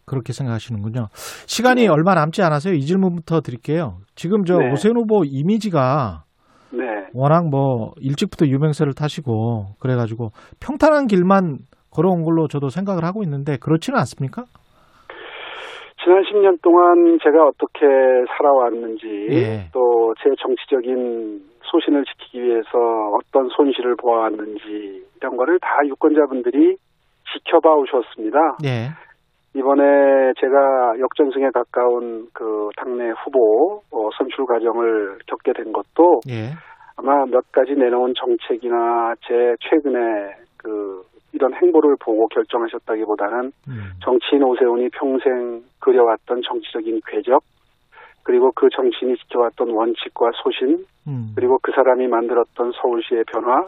그렇게 생각하시는군요. 시간이 얼마 남지 않아서요. 이 질문부터 드릴게요. 지금 저 네. 오세훈 후보 이미지가 네. 워낙 뭐 일찍부터 유명세를 타시고 그래가지고 평탄한 길만 걸어온 걸로 저도 생각을 하고 있는데 그렇지는 않습니까? 지난 10년 동안 제가 어떻게 살아왔는지 예. 또제 정치적인 소신을 지키기 위해서 어떤 손실을 보아왔는지 이런 거를 다 유권자분들이 지켜봐 오셨습니다. 예. 이번에 제가 역전승에 가까운 그 당내 후보 어, 선출 과정을 겪게 된 것도 예. 아마 몇 가지 내놓은 정책이나 제 최근에 그 이런 행보를 보고 결정하셨다기보다는 음. 정치인 오세훈이 평생 그려왔던 정치적인 궤적 그리고 그 정치인이 지켜왔던 원칙과 소신 음. 그리고 그 사람이 만들었던 서울시의 변화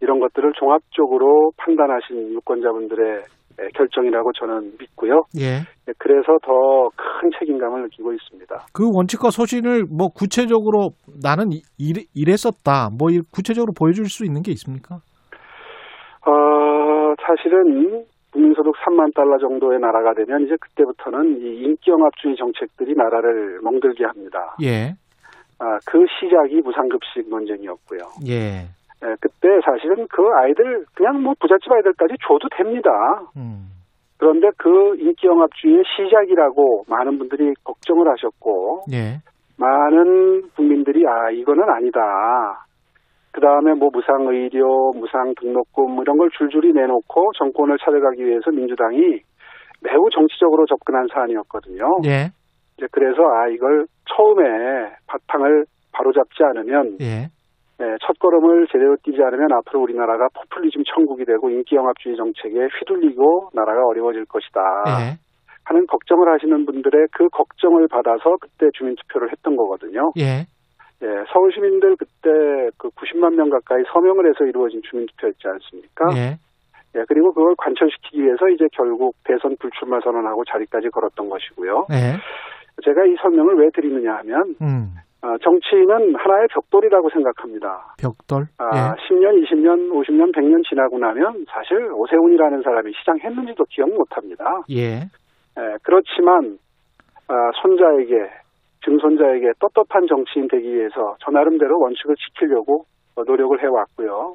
이런 것들을 종합적으로 판단하신 유권자분들의 결정이라고 저는 믿고요. 예. 그래서 더 큰 책임감을 느끼고 있습니다. 그 원칙과 소신을 뭐 구체적으로 나는 이- 이랬었다. 뭐 이- 구체적으로 보여줄 수 있는 게 있습니까? 어, 사실은 국민소득 3만 달러 정도의 나라가 되면 이제 그때부터는 이 인기영합주의 정책들이 나라를 멍들게 합니다. 예. 아, 그 시작이 무상급식 논쟁이었고요. 예. 예, 그때 사실은 그 아이들 그냥 뭐 부잣집 아이들까지 줘도 됩니다. 음. 그런데 그 인기영합주의의 시작이라고 많은 분들이 걱정을 하셨고 예. 많은 국민들이 아 이거는 아니다. 그 다음에 뭐 무상 의료, 무상 등록금 이런 걸 줄줄이 내놓고 정권을 찾아가기 위해서 민주당이 매우 정치적으로 접근한 사안이었거든요. 예. 이제 그래서 아 이걸 처음에 바탕을 바로잡지 않으면 예. 네, 첫 걸음을 제대로 뛰지 않으면 앞으로 우리나라가 포퓰리즘 천국이 되고 인기영합주의 정책에 휘둘리고 나라가 어려워질 것이다 예. 하는 걱정을 하시는 분들의 그 걱정을 받아서 그때 주민투표를 했던 거거든요. 예. 예, 서울 시민들 그때 그 90만 명 가까이 서명을 해서 이루어진 주민투표였지 않습니까? 예. 예, 그리고 그걸 관철시키기 위해서 이제 결국 대선 불출마 선언하고 자리까지 걸었던 것이고요. 예. 제가 이 설명을 왜 드리느냐 하면 음. 어, 정치인은 하나의 벽돌이라고 생각합니다. 벽돌. 아, 예. 10년, 20년, 50년, 100년 지나고 나면 사실 오세훈이라는 사람이 시장했는지도 기억 못합니다. 예. 예, 그렇지만 아, 손자에게 증손자에게 떳떳한 정치인 되기 위해서 저 나름대로 원칙을 지키려고 어, 노력을 해왔고요.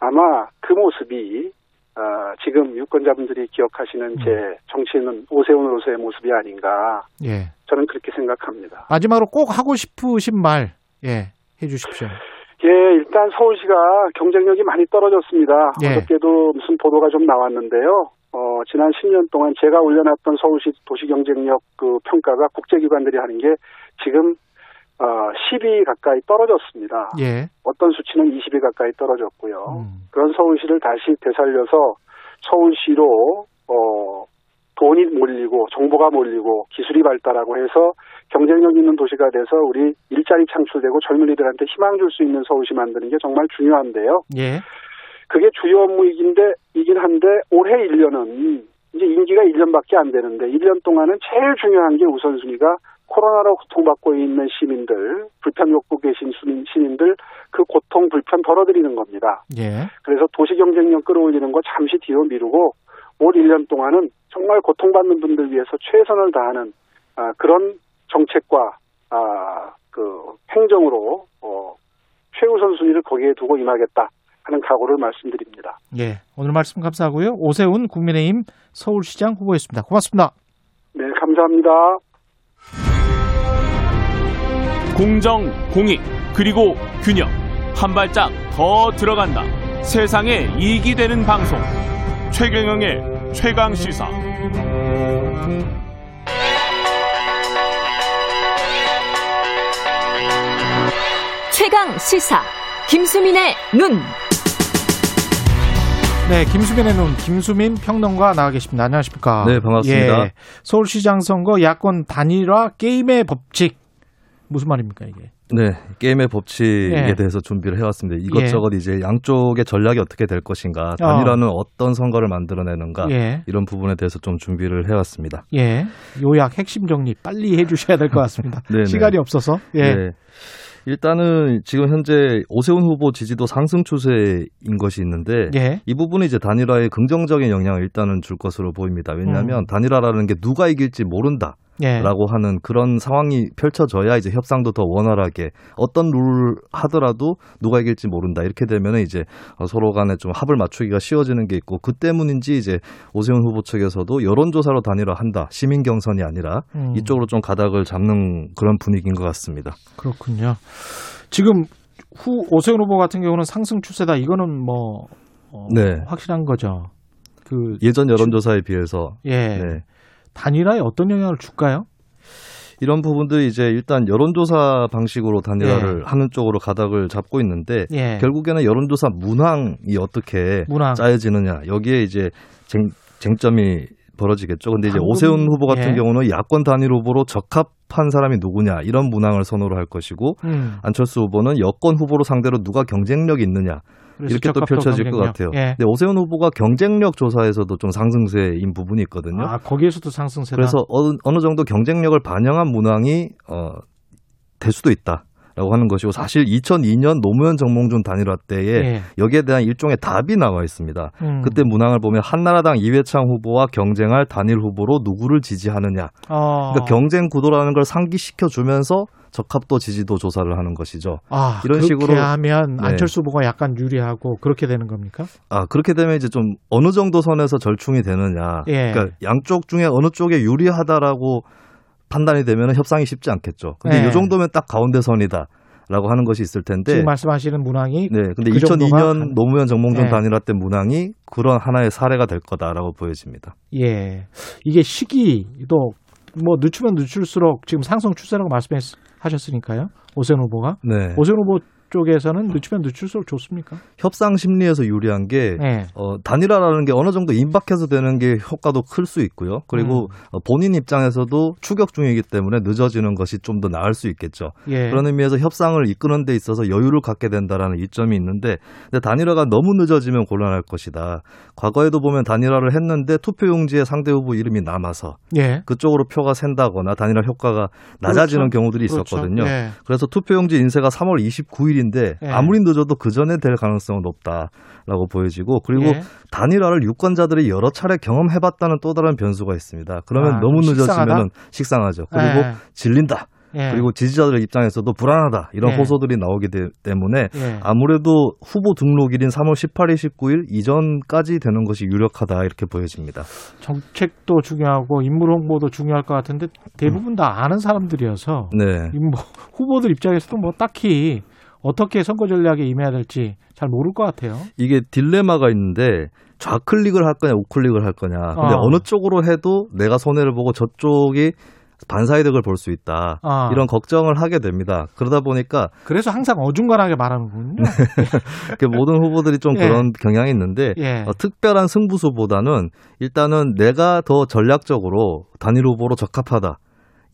아마 그 모습이 아, 지금 유권자분들이 기억하시는 제 정치인은 오세훈으로서의 모습이 아닌가 예. 저는 그렇게 생각합니다. 마지막으로 꼭 하고 싶으신 말, 예, 해 주십시오. 예, 일단 서울시가 경쟁력이 많이 떨어졌습니다. 예. 어저께도 무슨 보도가 좀 나왔는데요. 어, 지난 10년 동안 제가 올려놨던 서울시 도시 경쟁력 그 평가가 국제기관들이 하는 게 지금 어, 10위 가까이 떨어졌습니다. 예. 어떤 수치는 20위 가까이 떨어졌고요. 음. 그런 서울시를 다시 되살려서 서울시로 어, 돈이 몰리고 정보가 몰리고 기술이 발달하고 해서 경쟁력 있는 도시가 돼서 우리 일자리 창출되고 젊은이들한테 희망 줄 수 있는 서울시 만드는 게 정말 중요한데요. 예. 그게 주요 업무이긴데 이긴 한데 올해 1년은 이제 임기가 1년밖에 안 되는데 1년 동안은 제일 중요한 게 우선순위가 코로나로 고통받고 있는 시민들, 불편 겪고 계신 시민, 시민들 그 고통 불편 덜어드리는 겁니다. 예. 그래서 도시 경쟁력 끌어올리는 거 잠시 뒤로 미루고 올 1년 동안은 정말 고통받는 분들 위해서 최선을 다하는 아, 그런 정책과 아, 그 행정으로 어, 최우선 순위를 거기에 두고 임하겠다 하는 각오를 말씀드립니다. 예. 오늘 말씀 감사하고요. 오세훈 국민의힘 서울시장 후보였습니다. 고맙습니다. 네, 감사합니다. 공정, 공익, 그리고 균형. 한 발짝 더 들어간다. 세상에 이익이 되는 방송. 최경영의 최강 시사. 최강 시사 김수민의 눈. 네, 김수민의 눈, 김수민 평론가 나와 계십니다. 안녕하십니까? 네, 반갑습니다. 예, 서울시장 선거 야권 단일화 게임의 법칙. 무슨 말입니까, 이게? 네, 게임의 법칙에 예. 대해서 준비를 해왔습니다. 이것저것 이제 양쪽의 전략이 어떻게 될 것인가, 단일화는 어. 떤 선거를 만들어내는가, 예. 이런 부분에 대해서 좀 준비를 해왔습니다. 예. 요약 핵심 정리 빨리 해 주셔야 될 것 같습니다. 시간이 없어서. 예. 네. 일단은 지금 현재 오세훈 후보 지지도 상승 추세인 것이 있는데 예. 이 부분이 이제 단일화에 긍정적인 영향을 일단은 줄 것으로 보입니다. 왜냐하면 음. 단일화라는 게 누가 이길지 모른다. 예. 라고 하는 그런 상황이 펼쳐져야 이제 협상도 더 원활하게 어떤 룰 하더라도 누가 이길지 모른다 이렇게 되면은 이제 어, 서로 간에 좀 합을 맞추기가 쉬워지는 게 있고 그 때문인지 이제 오세훈 후보 측에서도 여론조사로 단일화 한다 시민 경선이 아니라 음. 이쪽으로 좀 가닥을 잡는 그런 분위기인 것 같습니다. 그렇군요. 지금 후 오세훈 후보 같은 경우는 상승 추세다. 이거는 뭐 어, 네. 확실한 거죠. 그 예전 여론조사에 비해서 예. 네. 단일화에 어떤 영향을 줄까요? 이런 부분들이 이제 일단 여론조사 방식으로 단일화를 하는 쪽으로 가닥을 잡고 있는데 예. 결국에는 여론조사 문항이 어떻게 문항. 짜여지느냐 여기에 이제 쟁, 쟁점이 벌어지겠죠. 근데 이제 방금, 오세훈 후보 같은 예. 경우는 야권 단일 후보로 적합한 사람이 누구냐 이런 문항을 선호를 할 것이고 음. 안철수 후보는 여권 후보로 상대로 누가 경쟁력이 있느냐 이렇게 또 펼쳐질 것 경쟁력. 같아요. 예. 근데 오세훈 후보가 경쟁력 조사에서도 좀 상승세인 부분이 있거든요. 아, 거기에서도 상승세다. 그래서 어느, 어느 정도 경쟁력을 반영한 문항이 어, 될 수도 있다. 라고 하는 것이고 사실 2002년 노무현 정몽준 단일화 때에 예. 여기에 대한 일종의 답이 나와 있습니다. 음. 그때 문항을 보면 한나라당 이회창 후보와 경쟁할 단일 후보로 누구를 지지하느냐. 어. 그러니까 경쟁 구도라는 걸 상기시켜 주면서 적합도 지지도 조사를 하는 것이죠. 아, 이런 그렇게 식으로 하면 네. 안철수 후보가 약간 유리하고 그렇게 되는 겁니까? 아 그렇게 되면 이제 좀 어느 정도 선에서 절충이 되느냐. 예. 그러니까 양쪽 중에 어느 쪽에 유리하다라고 판단이 되면 협상이 쉽지 않겠죠. 근데 예. 이 정도면 딱 가운데 선이다 라고 하는 것이 있을 텐데. 지금 말씀하시는 문항이 네, 근데 그 정도가 2002년 한- 노무현 정몽준 예. 단일화 때 문항이 그런 하나의 사례가 될 거다라고 보여집니다. 예. 이게 시기도 뭐 늦추면 늦출수록 지금 상승 추세라고 말씀하셨으니까요. 오세훈 후보가. 네. 오세훈 후보 쪽에서는 늦추면 늦출수록 좋습니까? 협상 심리에서 유리한 게 예. 어, 단일화라는 게 어느 정도 임박해서 되는 게 효과도 클 수 있고요. 그리고 음. 어, 본인 입장에서도 추격 중이기 때문에 늦어지는 것이 좀 더 나을 수 있겠죠. 예. 그런 의미에서 협상을 이끄는 데 있어서 여유를 갖게 된다라는 이점이 있는데 근데 단일화가 너무 늦어지면 곤란할 것이다. 과거에도 보면 단일화를 했는데 투표용지에 상대 후보 이름이 남아서 예. 그쪽으로 표가 샌다거나 단일화 효과가 낮아지는 그렇죠. 경우들이 그렇죠. 있었거든요. 예. 그래서 투표용지 인쇄가 3월 29일인 데 예. 아무리 늦어도 그 전에 될 가능성은 높다라고 보여지고 그리고 예. 단일화를 유권자들이 여러 차례 경험해봤다는 또 다른 변수가 있습니다. 그러면 아, 너무? 늦어지면 식상하죠. 그리고 예. 질린다. 예. 그리고 지지자들 입장에서도 불안하다 이런 예. 호소들이 나오기 되- 때문에 예. 아무래도 후보 등록일인 3월 18일, 19일 이전까지 되는 것이 유력하다 이렇게 보여집니다. 정책도 중요하고 인물 홍보도 중요할 것 같은데 대부분 다 아는 사람들이어서 네. 이뭐 후보들 입장에서도 뭐 딱히 어떻게 선거 전략에 임해야 될지 잘 모를 것 같아요. 이게 딜레마가 있는데 좌클릭을 할 거냐 우클릭을 할 거냐. 근데 어. 어. 느 쪽으로 해도 내가 손해를 보고 저쪽이 반사이득을 볼 수 있다. 아. 이런 걱정을 하게 됩니다. 그러다 보니까 그래서 항상 어중간하게 말하는군요. 그 모든 후보들이 좀 예. 그런 경향이 있는데 예. 어, 특별한 승부수보다는 일단은 내가 더 전략적으로 단일 후보로 적합하다.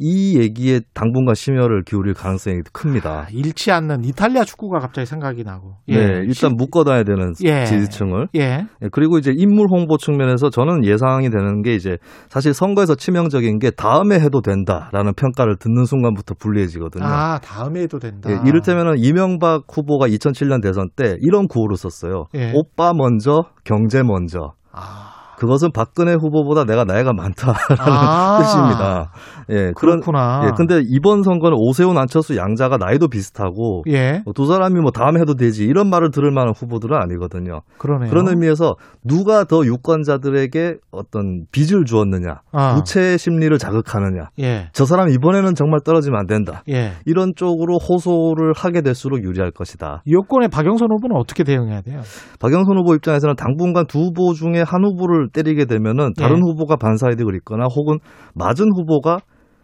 이 얘기에 당분간 심혈을 기울일 가능성이 큽니다. 잃지 않는 이탈리아 축구가 갑자기 생각이 나고. 예. 네, 일단 묶어놔야 되는 예. 지지층을. 예. 예, 그리고 이제 인물 홍보 측면에서 저는 예상이 되는 게 이제 사실 선거에서 치명적인 게 다음에 해도 된다라는 평가를 듣는 순간부터 불리해지거든요. 아, 다음에 해도 된다. 예, 이를테면은 이명박 후보가 2007년 대선 때 이런 구호를 썼어요. 예. 오빠 먼저, 경제 먼저. 아. 그것은 박근혜 후보보다 내가 나이가 많다라는 아. 뜻입니다. 예, 그런 그렇구나. 예, 근데 이번 선거는 오세훈, 안철수, 양자가 나이도 비슷하고 예. 두 사람이 뭐 다음에 해도 되지 이런 말을 들을 만한 후보들은 아니거든요. 그러네요. 그런 의미에서 누가 더 유권자들에게 어떤 빚을 주었느냐, 아. 부채 심리를 자극하느냐, 예. 저 사람 이번에는 정말 떨어지면 안 된다. 예. 이런 쪽으로 호소를 하게 될수록 유리할 것이다. 여권의 박영선 후보는 어떻게 대응해야 돼요? 박영선 후보 입장에서는 당분간 두 후보 중에 한 후보를 때리게 되면은 다른 예. 후보가 반사이득을 입거나 혹은 맞은 후보가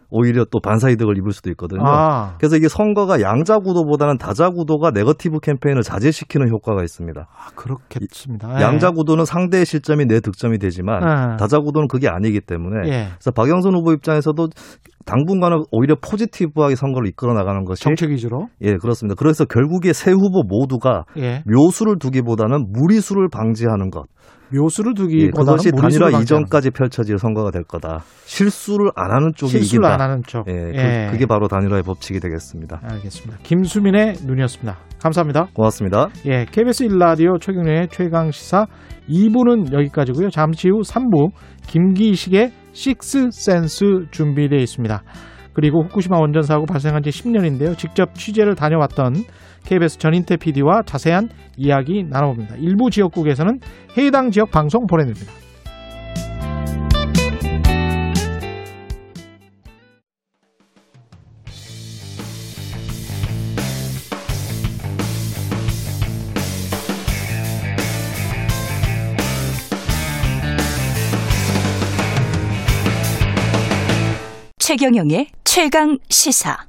오히려 또 반사이득을 입을 수도 있거든요. 아. 그래서 이게 선거가 양자 구도보다는 다자 구도가 네거티브 캠페인을 자제시키는 효과가 있습니다. 아, 그렇겠습니다. 예. 양자 구도는 상대의 실점이 내 득점이 되지만 예. 다자 구도는 그게 아니기 때문에 예. 그래서 박영선 후보 입장에서도 당분간은 오히려 포지티브하게 선거를 이끌어 나가는 것이 정책 위주로. 예 그렇습니다. 그래서 결국에 세 후보 모두가 예. 묘수를 두기보다는 무리수를 방지하는 것. 묘수를 예, 두기보다는 그것이 무리수를 단일화 이전까지 펼쳐질 선거가 될 거다. 실수를 안 하는 쪽이 실수를 이긴다. 안 하는 쪽. 예, 예. 그, 게 바로 단일화의 법칙이 되겠습니다. 알겠습니다. 김수민의 눈이었습니다. 감사합니다. 고맙습니다. 예, KBS 1라디오 최경련의 최강 시사 2부는 여기까지고요. 잠시 후 3부 김기식의 식스 센스 준비되어 있습니다. 그리고 후쿠시마 원전 사고 발생한 지 10년인데요. 직접 취재를 다녀왔던 KBS 전인태 PD와 자세한 이야기 나눠봅니다. 일부 지역국에서는 해당 지역 방송 보내드립니다. 최경영의 최강 시사.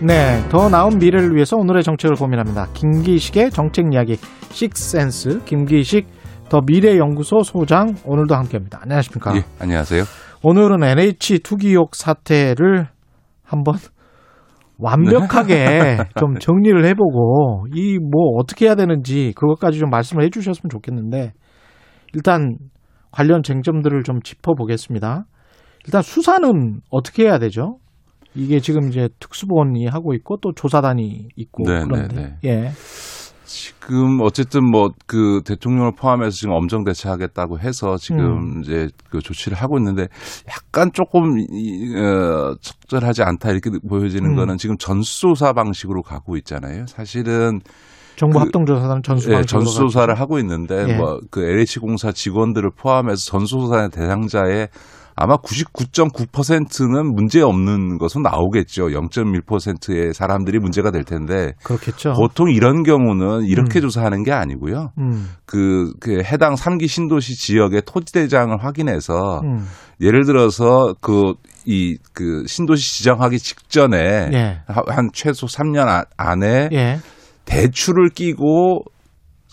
네, 더 나은 미래를 위해서 오늘의 정책을 고민합니다. 김기식의 정책 이야기 식센스 김기식 더 미래연구소 소장 오늘도 함께합니다. 안녕하십니까? 예, 안녕하세요. 오늘은 NH 투기욕 사태를 한번 완벽하게 네. 좀 정리를 해보고 이 뭐 어떻게 해야 되는지 그것까지 좀 말씀을 해주셨으면 좋겠는데 일단 관련 쟁점들을 좀 짚어보겠습니다. 일단 수사는 어떻게 해야 되죠? 이게 지금 이제 특수본이 하고 있고 또 조사단이 있고 네, 그런데 네, 예. 지금 어쨌든 뭐 그 대통령을 포함해서 지금 엄정 대처하겠다고 해서 지금 음. 이제 그 조치를 하고 있는데 약간 조금 이, 어, 적절하지 않다 이렇게 보여지는 음. 거는 지금 전수조사 방식으로 가고 있잖아요. 사실은 정부 그- 합동조사단 전수 예, 전수조사를. 하고 있는데 예. 뭐그 LH공사 직원들을 포함해서 전수조사 대상자의 아마 99.9%는 문제 없는 것은 나오겠죠. 0.1%의 사람들이 문제가 될 텐데 그렇겠죠. 보통 이런 경우는 이렇게 음. 조사하는 게 아니고요. 음, 그, 그 해당 3기 신도시 지역의 토지 대장을 확인해서 음. 예를 들어서 그 이 그 신도시 지정하기 직전에 예. 하- 한 최소 3년 아- 안에 예. 대출을 끼고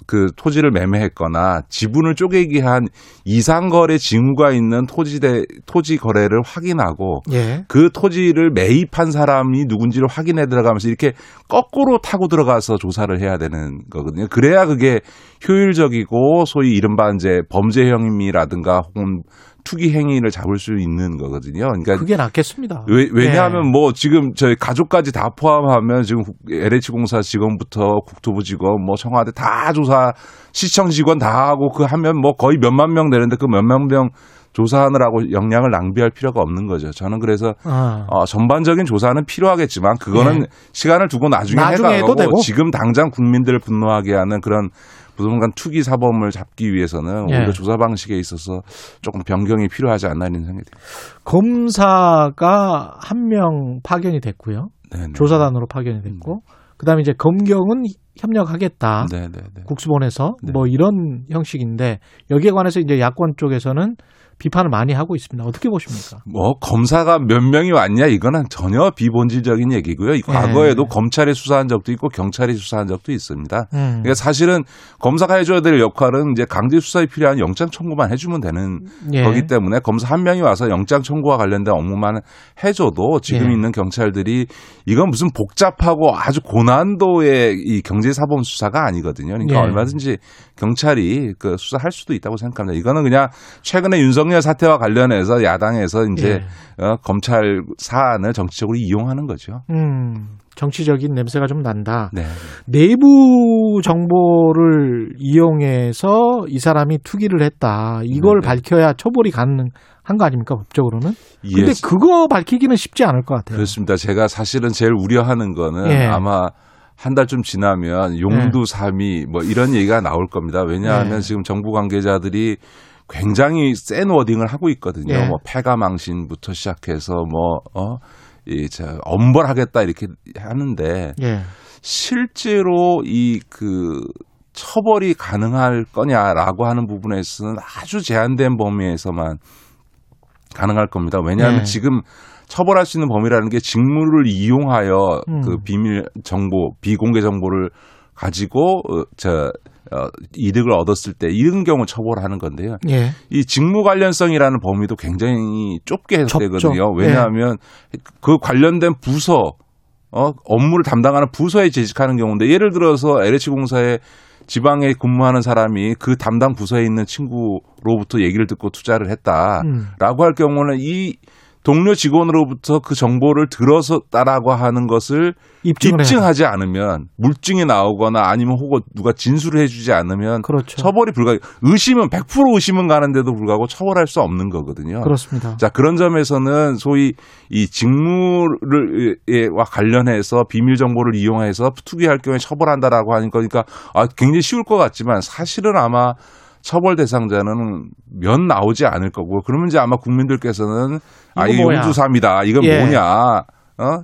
그 토지를 매매했거나 지분을 쪼개기 한 이상 거래 징후가 있는 토지대 토지 거래를 확인하고 예. 그 토지를 매입한 사람이 누군지를 확인해 들어가면서 이렇게 거꾸로 타고 들어가서 조사를 해야 되는 거거든요. 그래야 그게 효율적이고 소위 이른바 이제 범죄 혐의라든가 혹은 투기 행위를 잡을 수 있는 거거든요. 그러니까 그게 낫겠습니다. 왜, 왜냐하면 예. 뭐 지금 저희 가족까지 다 포함하면 지금 LH공사 직원부터 국토부 직원 뭐 청와대 다 조사 시청 직원 다 하고 그 하면 뭐 거의 몇만 명 되는데 그 몇만 명 조사하느라고 역량을 낭비할 필요가 없는 거죠. 저는 그래서 아. 어, 전반적인 조사는 필요하겠지만 그거는 예. 시간을 두고 나중에, 해가고. 지금 당장 국민들을 분노하게 하는 그런 부동산 투기 사범을 잡기 위해서는 예. 오히려 조사 방식에 있어서 조금 변경이 필요하지 않나 이런 생각이 듭니다. 검사가 한 명 파견이 됐고요. 네네. 조사단으로 파견이 됐고, 그 다음에 이제 검경은 협력하겠다. 네네네. 국수본에서 네. 뭐 이런 형식인데 여기에 관해서 이제 야권 쪽에서는 비판을 많이 하고 있습니다. 어떻게 보십니까? 뭐 검사가 몇 명이 왔냐 이거는 전혀 비본질적인 얘기고요. 이 과거에도 검찰이 수사한 적도 있고 경찰이 수사한 적도 있습니다. 음. 그러니까 사실은 검사가 해줘야 될 역할은 이제 강제 수사에 필요한 영장 청구만 해주면 되는 예. 거기 때문에 검사 한 명이 와서 영장 청구와 관련된 업무만 해줘도 지금 예. 있는 경찰들이 이건 무슨 복잡하고 아주 고난도의 이 경제 사범 수사가 아니거든요. 그러니까 예. 얼마든지 경찰이 그 수사할 수도 있다고 생각합니다. 이거는 그냥 최근에 윤석열 사태와 관련해서 야당에서 이제 어, 검찰 사안을 정치적으로 이용하는 거죠. 음, 정치적인 냄새가 좀 난다. 네. 내부 정보를 이용해서 이 사람이 투기를 했다. 이걸 네네. 밝혀야 처벌이 가능 한 거 아닙니까 법적으로는? 근데 예. 그거 밝히기는 쉽지 않을 것 같아요. 그렇습니다. 제가 사실은 제일 우려하는 거는 예. 아마 한 달쯤 지나면 용두 삼이 뭐 이런 얘기가 나올 겁니다. 왜냐하면 예. 지금 정부 관계자들이 굉장히 센 워딩을 하고 있거든요. 예. 뭐 폐가망신부터 시작해서 뭐 어, 이, 저, 엄벌하겠다 이렇게 하는데 예. 실제로 이 그 처벌이 가능할 거냐라고 하는 부분에서는 아주 제한된 범위에서만 가능할 겁니다. 왜냐하면 네. 지금 처벌할 수 있는 범위라는 게 직무를 이용하여 음. 그 비밀 정보, 비공개 정보를 가지고 어, 저 어, 이득을 얻었을 때 이런 경우 처벌하는 건데요. 예. 이 직무 관련성이라는 범위도 굉장히 좁게 해석되거든요. 좁죠. 왜냐하면 그 관련된 부서 어, 업무를 담당하는 부서에 재직하는 경우인데 예를 들어서 LH공사에 지방에 근무하는 사람이 그 담당 부서에 있는 친구로부터 얘기를 듣고 투자를 했다라고 음. 할 경우는 이 동료 직원으로부터 그 정보를 들었었다라고 하는 것을 입증하지 않으면 물증이 나오거나 아니면 혹은 누가 진술을 해주지 않으면 그렇죠. 처벌이 불가. 의심은 100% 의심은 가는데도 불구하고 처벌할 수 없는 거거든요. 그렇습니다. 자 그런 점에서는 소위 이 직무를와 관련해서 비밀 정보를 이용해서 투기할 경우에 처벌한다라고 하니까 그러니까 아, 굉장히 쉬울 것 같지만 사실은 아마 처벌 대상자는 몇 나오지 않을 거고 그러면 이제 아마 국민들께서는 아 이게? 용두삼이다 이건 예. 뭐냐 어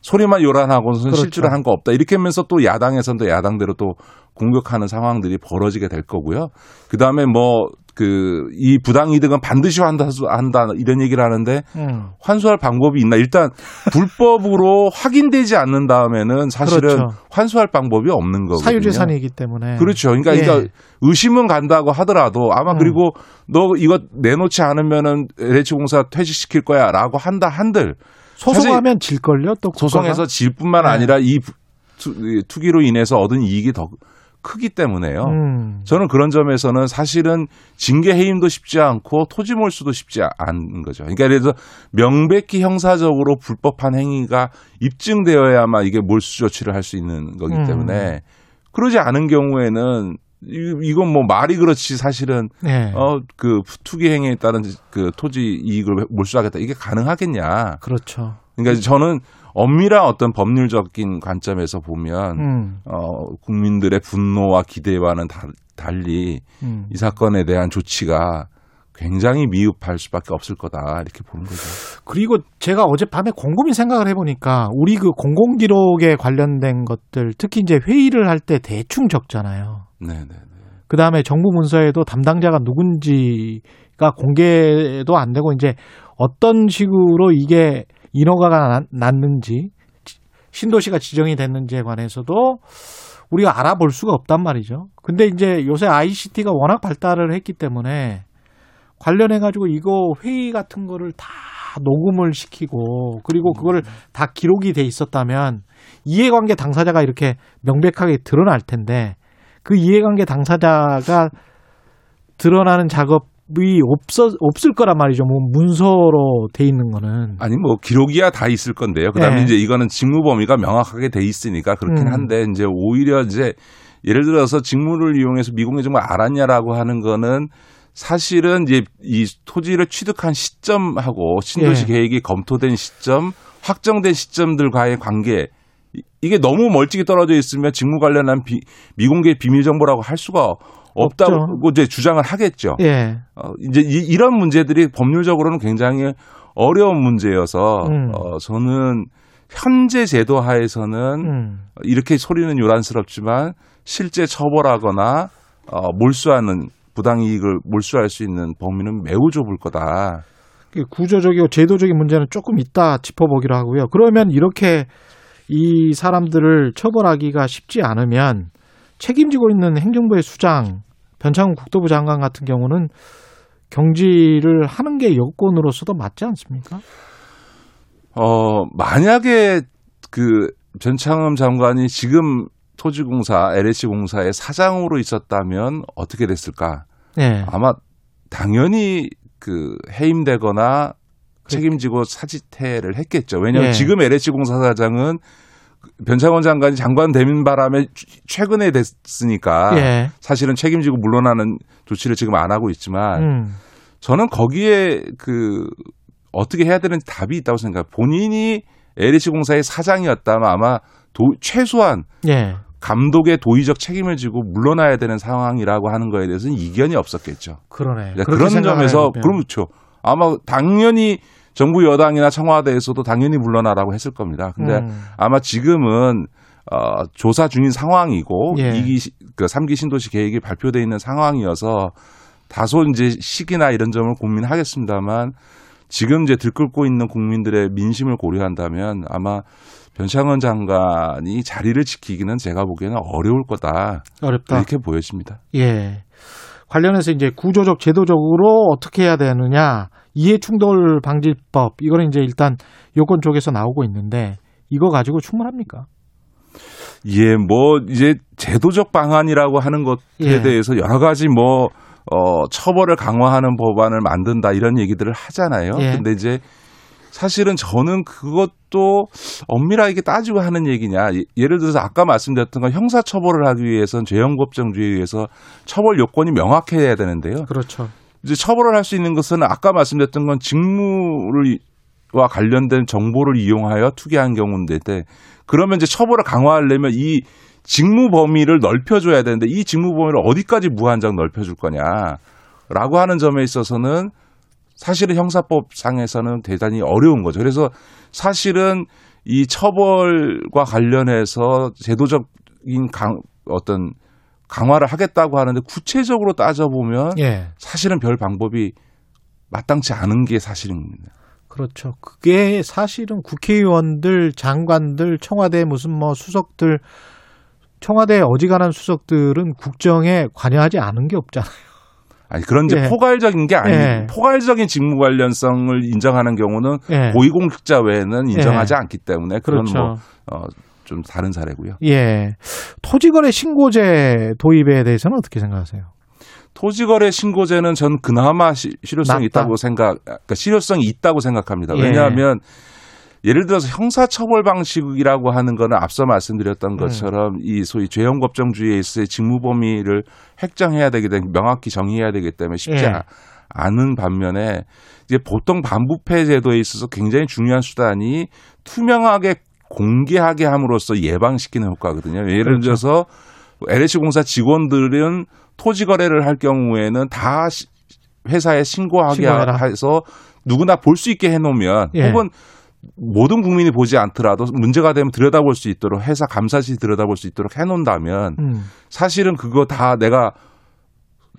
소리만 요란하고는 그렇죠. 실제로 한거 없다 이렇게 하면서 또 야당에서는 또 야당대로 또 공격하는 상황들이 벌어지게 될 거고요. 그 다음에 뭐 그 이 부당 이득은 반드시 한다 한다 이런 얘기를 하는데 음. 환수할 방법이 있나? 일단 불법으로 확인되지 않는 다음에는 사실은 그렇죠. 환수할 방법이 없는 거거든요. 사유재산이기 때문에. 그렇죠. 그러니까, 예. 그러니까 의심은 간다고 하더라도 아마 음. 그리고 너 이거 내놓지 않으면은 LH공사 퇴직시킬 거야라고 한다 한들 소송하면 질 걸요? 또 국가가? 소송에서 질 뿐만 네. 아니라 투- 이 투기로 인해서 얻은 이익이 더 크기 때문에요. 음. 저는 그런 점에서는 사실은 징계 해임도 쉽지 않고 토지 몰수도 쉽지 않은 거죠. 그러니까 예를 들어 명백히 형사적으로 불법한 행위가 입증되어야만 이게 몰수 조치를 할 수 있는 거기 음. 때문에 그러지 않은 경우에는 이- 이건 뭐 말이 그렇지 사실은 네. 어그 투기 행위에 따른 그 토지 이익을 몰수하겠다 이게 가능하겠냐? 그렇죠. 그러니까 저는 엄밀한 어떤 법률적인 관점에서 보면 음. 어, 국민들의 분노와 기대와는 다- 달리 음. 이 사건에 대한 조치가 굉장히 미흡할 수밖에 없을 거다 이렇게 보는 거죠. 그리고 제가 어젯밤에 곰곰이 생각을 해보니까 우리 그 공공기록에 관련된 것들 특히 이제 회의를 할 때 대충 적잖아요. 네네. 그 다음에 정부 문서에도 담당자가 누군지가 공개도 안 되고 이제 어떤 식으로 이게 인허가가 나- 났는지 지- 신도시가 지정이 됐는지에 관해서도 우리가 알아볼 수가 없단 말이죠. 근데 이제 요새 ICT가 워낙 발달을 했기 때문에 관련해 가지고 이거 회의 같은 거를 다 녹음을 시키고 그리고 그거를 다 기록이 돼 있었다면 이해관계 당사자가 이렇게 명백하게 드러날 텐데 그 이해관계 당사자가 드러나는 작업 이 없어 없을 거란 말이죠. 뭐 문서로 돼 있는 거는 아니 뭐 기록이야 다 있을 건데요. 그다음에 네. 이제 이거는 직무 범위가 명확하게 돼 있으니까 그렇긴 음. 한데 이제 오히려 이제 예를 들어서 직무를 이용해서 미공개 정보 알았냐라고 하는 거는 사실은 이제 이 토지를 취득한 시점하고 신도시 예. 계획이 검토된 시점, 확정된 시점들과의 관계 이- 이게 너무 멀찍이 떨어져 있으면 직무 관련한 비, 미공개 비밀 정보라고 할 수가 없다고 이제 주장을 하겠죠. 예. 어, 이제 이, 이런 문제들이 법률적으로는 굉장히 어려운 문제여서 음. 어, 저는 현재 제도 하에서는 음. 이렇게 소리는 요란스럽지만 실제 처벌하거나 어, 몰수하는 부당 이익을 몰수할 수 있는 범위는 매우 좁을 거다. 그 구조적이고 제도적인 문제는 조금 이따 짚어보기로 하고요. 그러면 이렇게 이 사람들을 처벌하기가 쉽지 않으면 책임지고 있는 행정부의 수장, 변창훈 국토부 장관 같은 경우는 경질을 하는 게 여건으로서도 맞지 않습니까? 어, 만약에 그 변창흠 장관이 지금 토지공사, LH공사의 사장으로 있었다면 어떻게 됐을까? 네. 아마 당연히 그 해임되거나 책임지고 사직퇴를 했겠죠. 왜냐하면 예. 지금 LH공사 사장은 변창원 장관이 장관 되는 바람에 최근에 됐으니까 예. 사실은 책임지고 물러나는 조치를 지금 안 하고 있지만 음. 저는 거기에 그 어떻게 해야 되는지 답이 있다고 생각해요. 본인이 LH공사의 사장이었다면 아마 도, 최소한 예. 감독의 도의적 책임을 지고 물러나야 되는 상황이라고 하는 거에 대해서는 이견이 없었겠죠. 그러네. 네, 그렇게 그런 점에서. 그렇죠. 아마 당연히 정부 여당이나 청와대에서도 당연히 물러나라고 했을 겁니다. 근데 음. 아마 지금은 어, 조사 중인 상황이고 예. 이기 시- 그 3기 신도시 계획이 발표돼 있는 상황이어서 다소 이제 시기나 이런 점을 고민하겠습니다만 지금 이제 들끓고 있는 국민들의 민심을 고려한다면 아마 변창원 장관이 자리를 지키기는 제가 보기에는 어려울 거다. 어렵다. 이렇게 보여집니다. 예. 관련해서 이제 구조적 제도적으로 어떻게 해야 되느냐 이해충돌 방지법 이거는 이제 일단 요건 쪽에서 나오고 있는데 이거 가지고 충분합니까? 예, 뭐 이제 제도적 방안이라고 하는 것에 예. 대해서 여러 가지 뭐 어, 처벌을 강화하는 법안을 만든다 이런 얘기들을 하잖아요. 예. 근데 이제 사실은 저는 그것도 엄밀하게 따지고 하는 얘기냐. 예- 예를 들어서 아까 말씀드렸던 건 형사 처벌을 하기 위해선 죄형법정주의에 의해서 처벌 요건이 명확해야 되는데요. 그렇죠. 이제 처벌을 할 수 있는 것은 아까 말씀드렸던 건 직무를 와 관련된 정보를 이용하여 투기한 경우인데 그러면 이제 처벌을 강화하려면 이 직무 범위를 넓혀줘야 되는데 이 직무 범위를 어디까지 무한정 넓혀줄 거냐라고 하는 점에 있어서는 사실은 형사법상에서는 대단히 어려운 거죠. 그래서 사실은 이 처벌과 관련해서 제도적인 강, 어떤 강화를 하겠다고 하는데 구체적으로 따져보면 예. 사실은 별 방법이 마땅치 않은 게 사실입니다. 그렇죠. 그게 사실은 국회의원들, 장관들, 청와대 무슨 뭐 수석들, 청와대 어지간한 수석들은 국정에 관여하지 않은 게 없잖아요. 아니 그런 이제 예. 포괄적인 게 아니 예. 포괄적인 직무 관련성을 인정하는 경우는 예. 고위공직자 외에는 인정하지 예. 않기 때문에 그건 그렇죠. 뭐 어, 좀 다른 사례고요. 예. 토지거래 신고제 도입에 대해서는 어떻게 생각하세요? 토지거래 신고제는 전 그나마 시, 실효성이 낫다. 있다고 생각, 그러니까 실효성이 있다고 생각합니다. 예. 왜냐하면 예를 들어서 형사처벌 방식이라고 하는 거는 앞서 말씀드렸던 음. 것처럼 이 소위 죄형 법정주의에 있어의 직무 범위를 획정해야 되기 때문에 명확히 정의해야 되기 때문에 쉽지 예. 아- 않은 반면에 이제 보통 반부패 제도에 있어서 굉장히 중요한 수단이 투명하게 공개하게 함으로써 예방시키는 효과거든요. 예를 그렇죠. 들어서 LH 공사 직원들은 토지 거래를 할 경우에는 다 시- 회사에 신고하게 신고해라. 해서 누구나 볼 수 있게 해놓으면 예. 혹은 모든 국민이 보지 않더라도 문제가 되면 들여다볼 수 있도록 회사 감사시 들여다볼 수 있도록 해놓는다면 음. 사실은 그거 다 내가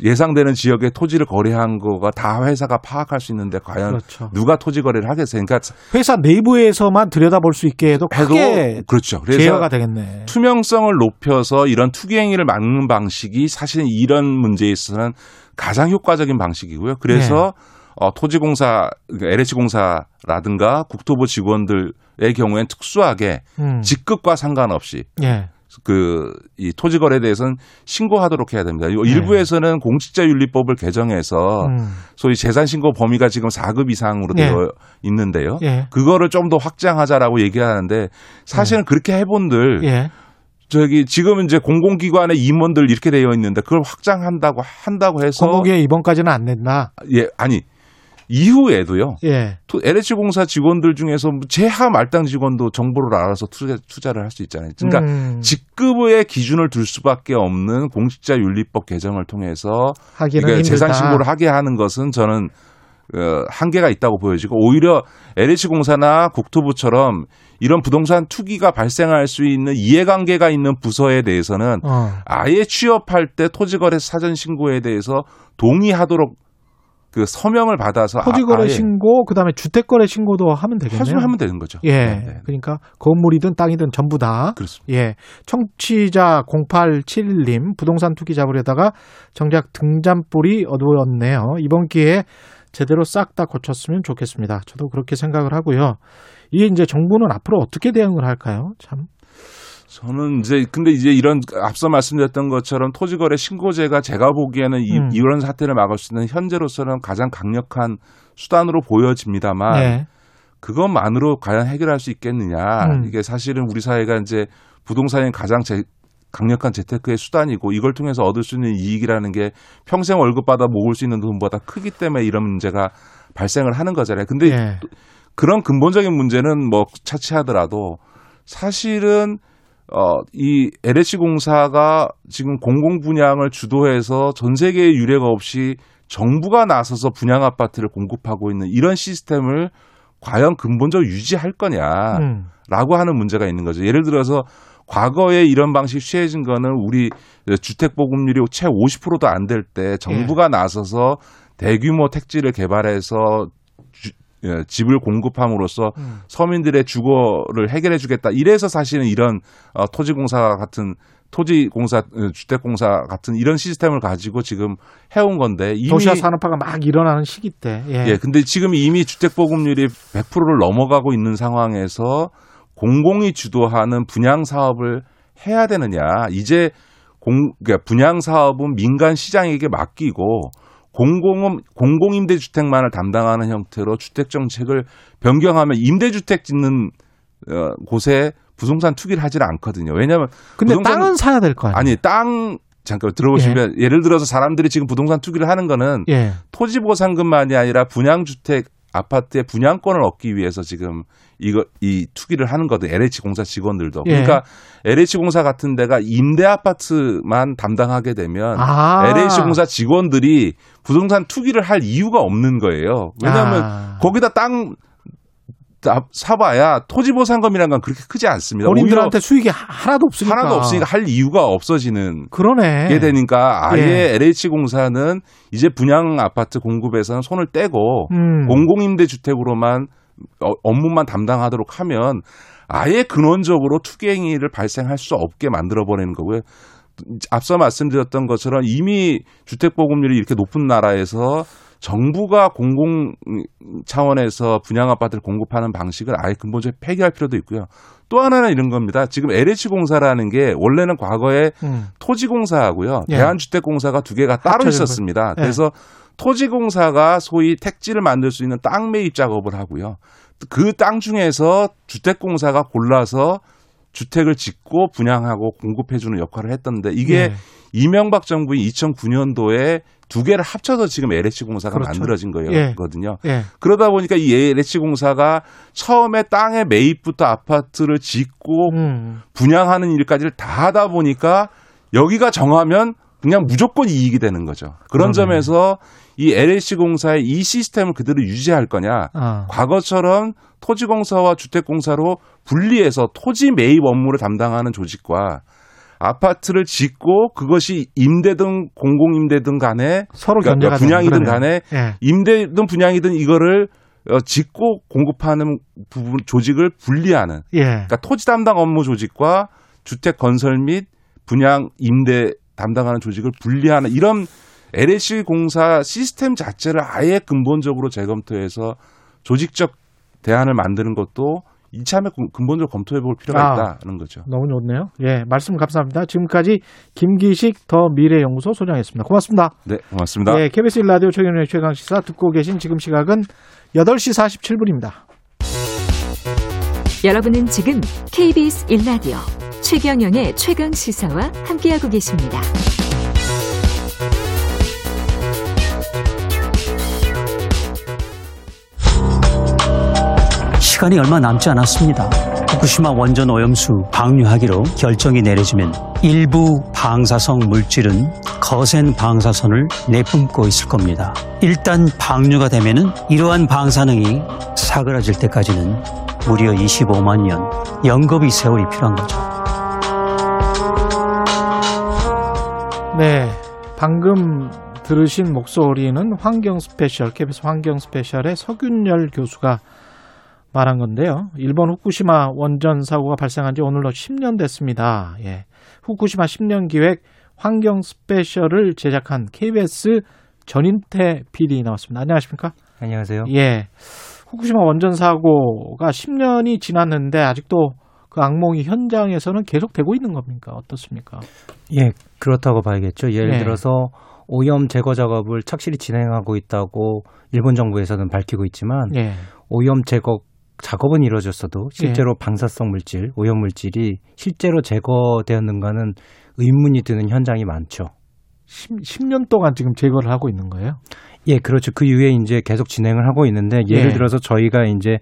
예상되는 지역에 토지를 거래한 거가 다 회사가 파악할 수 있는데 과연 그렇죠. 누가 토지 거래를 하겠어요? 그러니까 회사 내부에서만 들여다볼 수 있게 해도 크게 그렇죠. 그래서 제어가 되겠네. 투명성을 높여서 이런 투기 행위를 막는 방식이 사실은 이런 문제에 있어서는 가장 효과적인 방식이고요. 그래서 네. 어, 토지공사, 그러니까 LH공사라든가 국토부 직원들의 경우엔 특수하게 음. 직급과 상관없이 예. 그 이 토지 거래에 대해서는 신고하도록 해야 됩니다. 이 네. 일부에서는 공직자윤리법을 개정해서 음. 소위 재산 신고 범위가 지금 4급 이상으로 네. 되어 있는데요. 예. 그거를 좀 더 확장하자라고 얘기하는데 사실은 그렇게 해본들 예. 저기 지금 이제 공공기관의 임원들 이렇게 되어 있는데 그걸 확장한다고 한다고 해서 공공기에 이번까지는 안 낸다. 예 아니 이후에도요. 예. 토- LH공사 직원들 중에서 제하 말당 직원도 정보를 알아서 투자, 투자 를 할 수 있잖아요. 그러니까 음. 직급의 기준을 둘 수밖에 없는 공직자 윤리법 개정을 통해서 이게. 재산 신고를 하게 하는 것은 저는 어, 한계가 있다고 보여지고 오히려 LH공사나 국토부처럼 이런 부동산 투기가 발생할 수 있는 이해관계가 있는 부서에 대해서는 어. 아예 취업할 때 토지거래 사전 신고에 대해서 동의하도록 그 서명을 받아서 토지거래 아, 신고 그다음에 주택거래 신고도 하면 되겠네요. 하시면 하면 되는 거죠. 예. 네, 네. 그러니까 건물이든 땅이든 전부 다. 그렇습니다. 예. 청취자 0871님 부동산 투기 잡으려다가 정작 등잔불이 어두웠네요. 이번 기회에 제대로 싹 다 고쳤으면 좋겠습니다. 저도 그렇게 생각을 하고요. 이게 이제 정부는 앞으로 어떻게 대응을 할까요? 참. 저는 이제 근데 이제 이런 앞서 말씀드렸던 것처럼 토지거래 신고제가 제가 보기에는 이, 음. 이런 사태를 막을 수 있는 현재로서는 가장 강력한 수단으로 보여집니다만 네. 그것만으로 과연 해결할 수 있겠느냐 음. 이게 사실은 우리 사회가 이제 부동산이 가장 제, 강력한 재테크의 수단이고 이걸 통해서 얻을 수 있는 이익이라는 게 평생 월급 받아 모을 수 있는 돈보다 크기 때문에 이런 문제가 발생을 하는 거잖아요. 근데 예. 그런 근본적인 문제는 뭐 차치하더라도 사실은 어, 이 LH 공사가 지금 공공 분양을 주도해서 전 세계에 유례가 없이 정부가 나서서 분양 아파트를 공급하고 있는 이런 시스템을 과연 근본적으로 유지할 거냐라고 음. 하는 문제가 있는 거죠. 예를 들어서 과거에 이런 방식 취해진 거는 우리 주택 보급률이 채 50%도 안 될 때 정부가 나서서 대규모 택지를 개발해서 주- 예, 집을 공급함으로써 음. 서민들의 주거를 해결해 주겠다. 이래서 사실은 이런 어, 토지공사 같은 토지공사, 어, 주택공사 같은 이런 시스템을 가지고 지금 해온 건데 이미 도시화 산업화가 막 일어나는 시기 때. 예. 예, 근데 지금 이미 주택 보급률이 100%를 넘어가고 있는 상황에서 공공이 주도하는 분양 사업을 해야 되느냐? 이제 공 그러니까 분양 사업은 민간 시장에게 맡기고 공공은 공공임대 주택만을 담당하는 형태로 주택 정책을 변경하면 임대 주택 짓는 어, 곳에 부동산 투기를 하지는 않거든요. 왜냐하면 근데 땅은 사야 될 거 아니에요? 아니 땅 잠깐 들어보시면 예. 를 들어서 사람들이 지금 부동산 투기를 하는 거는 예. 토지 보상금만이 아니라 분양주택 아파트의 분양권을 얻기 위해서 지금 이거 이 투기를 하는 거든 LH 공사 직원들도 예. 그러니까 LH 공사 같은 데가 임대 아파트만 담당하게 되면 아. LH 공사 직원들이 부동산 투기를 할 이유가 없는 거예요. 왜냐하면 아. 거기다 땅 사- 사봐야 토지 보상금이라는 건 그렇게 크지 않습니다. 본인들한테 수익이 하- 하나도 없으니까. 하나도 없으니까 할 이유가 없어지는 그러네. 게 되니까 아예 예. LH 공사는 이제 분양 아파트 공급에서는 손을 떼고 음. 공공임대 주택으로만 어, 업무만 담당하도록 하면 아예 근원적으로 투기 행위를 발생할 수 없게 만들어 버리는 거고요. 앞서 말씀드렸던 것처럼 이미 주택 보급률이 이렇게 높은 나라에서 정부가 공공 차원에서 분양 아파트를 공급하는 방식을 아예 근본적으로 폐기할 필요도 있고요. 또 하나는 이런 겁니다. 지금 LH 공사라는 게 원래는 과거에 음. 토지 공사하고요. 예. 대한주택 공사가 두 개가 따로 있었습니다. 거. 예. 그래서 토지 공사가 소위 택지를 만들 수 있는 땅 매입 작업을 하고요. 그 땅 중에서 주택 공사가 골라서 주택을 짓고 분양하고 공급해주는 역할을 했던데 이게 예. 이명박 정부인 2009년도에 두 개를 합쳐서 지금 LH공사가 그렇죠. 만들어진 예. 거거든요. 예. 그러다 보니까 이 LH공사가 처음에 땅의 매입부터 아파트를 짓고 음. 분양하는 일까지를 다 하다 보니까 여기가 정하면 그냥 무조건 이익이 되는 거죠. 그런 그러네. 점에서 이 LH공사의 이 시스템을 그대로 유지할 거냐. 아. 과거처럼 토지공사와 주택공사로 분리해서 토지 매입 업무를 담당하는 조직과 아파트를 짓고 그것이 임대든 공공임대든 간에 서로 그러니까 분양이든 되는 간에. 예. 임대든 분양이든 이거를 어, 짓고 공급하는 부분 조직을 분리하는 예. 그러니까 토지 담당 업무 조직과 주택 건설 및 분양 임대 담당하는 조직을 분리하는 이런 LH 공사 시스템 자체를 아예 근본적으로 재검토해서 조직적 대안을 만드는 것도 이참에 근- 근본적으로 검토해 볼 필요가 아. 있다는 거죠. 너무 좋네요. 예, 말씀 감사합니다. 지금까지 김기식 더 미래연구소 소장이었습니다. 고맙습니다. 네, 고맙습니다. 예, KBS 1라디오 최경영의 최강시사 듣고 계신 지금 시각은 8시 47분입니다. 여러분은 지금 KBS 1라디오 최경영의 최강 시사와 함께하고 계십니다. 시간이 얼마 남지 않았습니다. 후쿠시마 원전 오염수 방류하기로 결정이 내려지면 일부 방사성 물질은 거센 방사선을 내뿜고 있을 겁니다. 일단 방류가 되면은 이러한 방사능이 사그라질 때까지는 무려 25만 년 영겁의 세월이 필요한 거죠. 네. 방금 들으신 목소리는 환경 스페셜, KBS 환경 스페셜의 서균렬 교수가 말한 건데요. 일본 후쿠시마 원전 사고가 발생한 지 오늘로 10년 됐습니다. 예. 후쿠시마 10년 기획 환경 스페셜을 제작한 KBS 전인태 PD 나왔습니다. 안녕하십니까? 안녕하세요. 예. 후쿠시마 원전 사고가 10년이 지났는데 아직도 그 악몽이 현장에서는 계속되고 있는 겁니까? 어떻습니까? 예, 그렇다고 봐야겠죠. 예를 네. 들어서 오염 제거 작업을 착실히 진행하고 있다고 일본 정부에서는 밝히고 있지만 예. 오염 제거 작업은 이루어졌어도 실제로 방사성 물질, 오염 물질이 실제로 제거되었는가는 의문이 드는 현장이 많죠. 10, 년 동안 지금 제거를 하고 있는 거예요? 예, 그렇죠. 그 이후에 이제 계속 진행을 하고 있는데 예를 예. 들어서 저희가 이제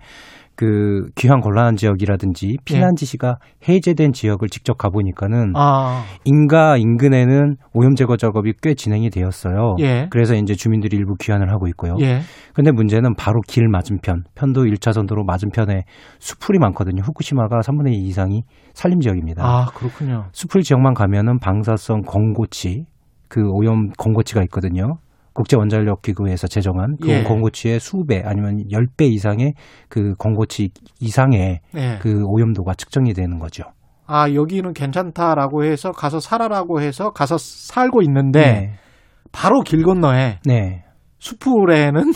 그 귀환 곤란한 지역이라든지 피난 예. 지시가 해제된 지역을 직접 가보니까는 아, 인가 인근에는 오염 제거 작업이 꽤 진행이 되었어요. 예. 그래서 이제 주민들이 일부 귀환을 하고 있고요. 예. 근데 문제는 바로 길 맞은편, 편도 1차선 도로 맞은편에 수풀이 많거든요. 후쿠시마가 3분의 2 이상이 산림 지역입니다. 아, 그렇군요. 수풀 지역만 가면은 방사성 권고치, 그 오염 권고치가 있거든요. 국제 원자력 기구에서 제정한 그 예. 권고치의 수배 아니면 10배 이상의 그 권고치 이상의 예. 그 오염도가 측정이 되는 거죠. 아, 여기는 괜찮다라고 해서 가서 살아라고 해서 가서 살고 있는데 네. 바로 길 건너에 네. 수풀에는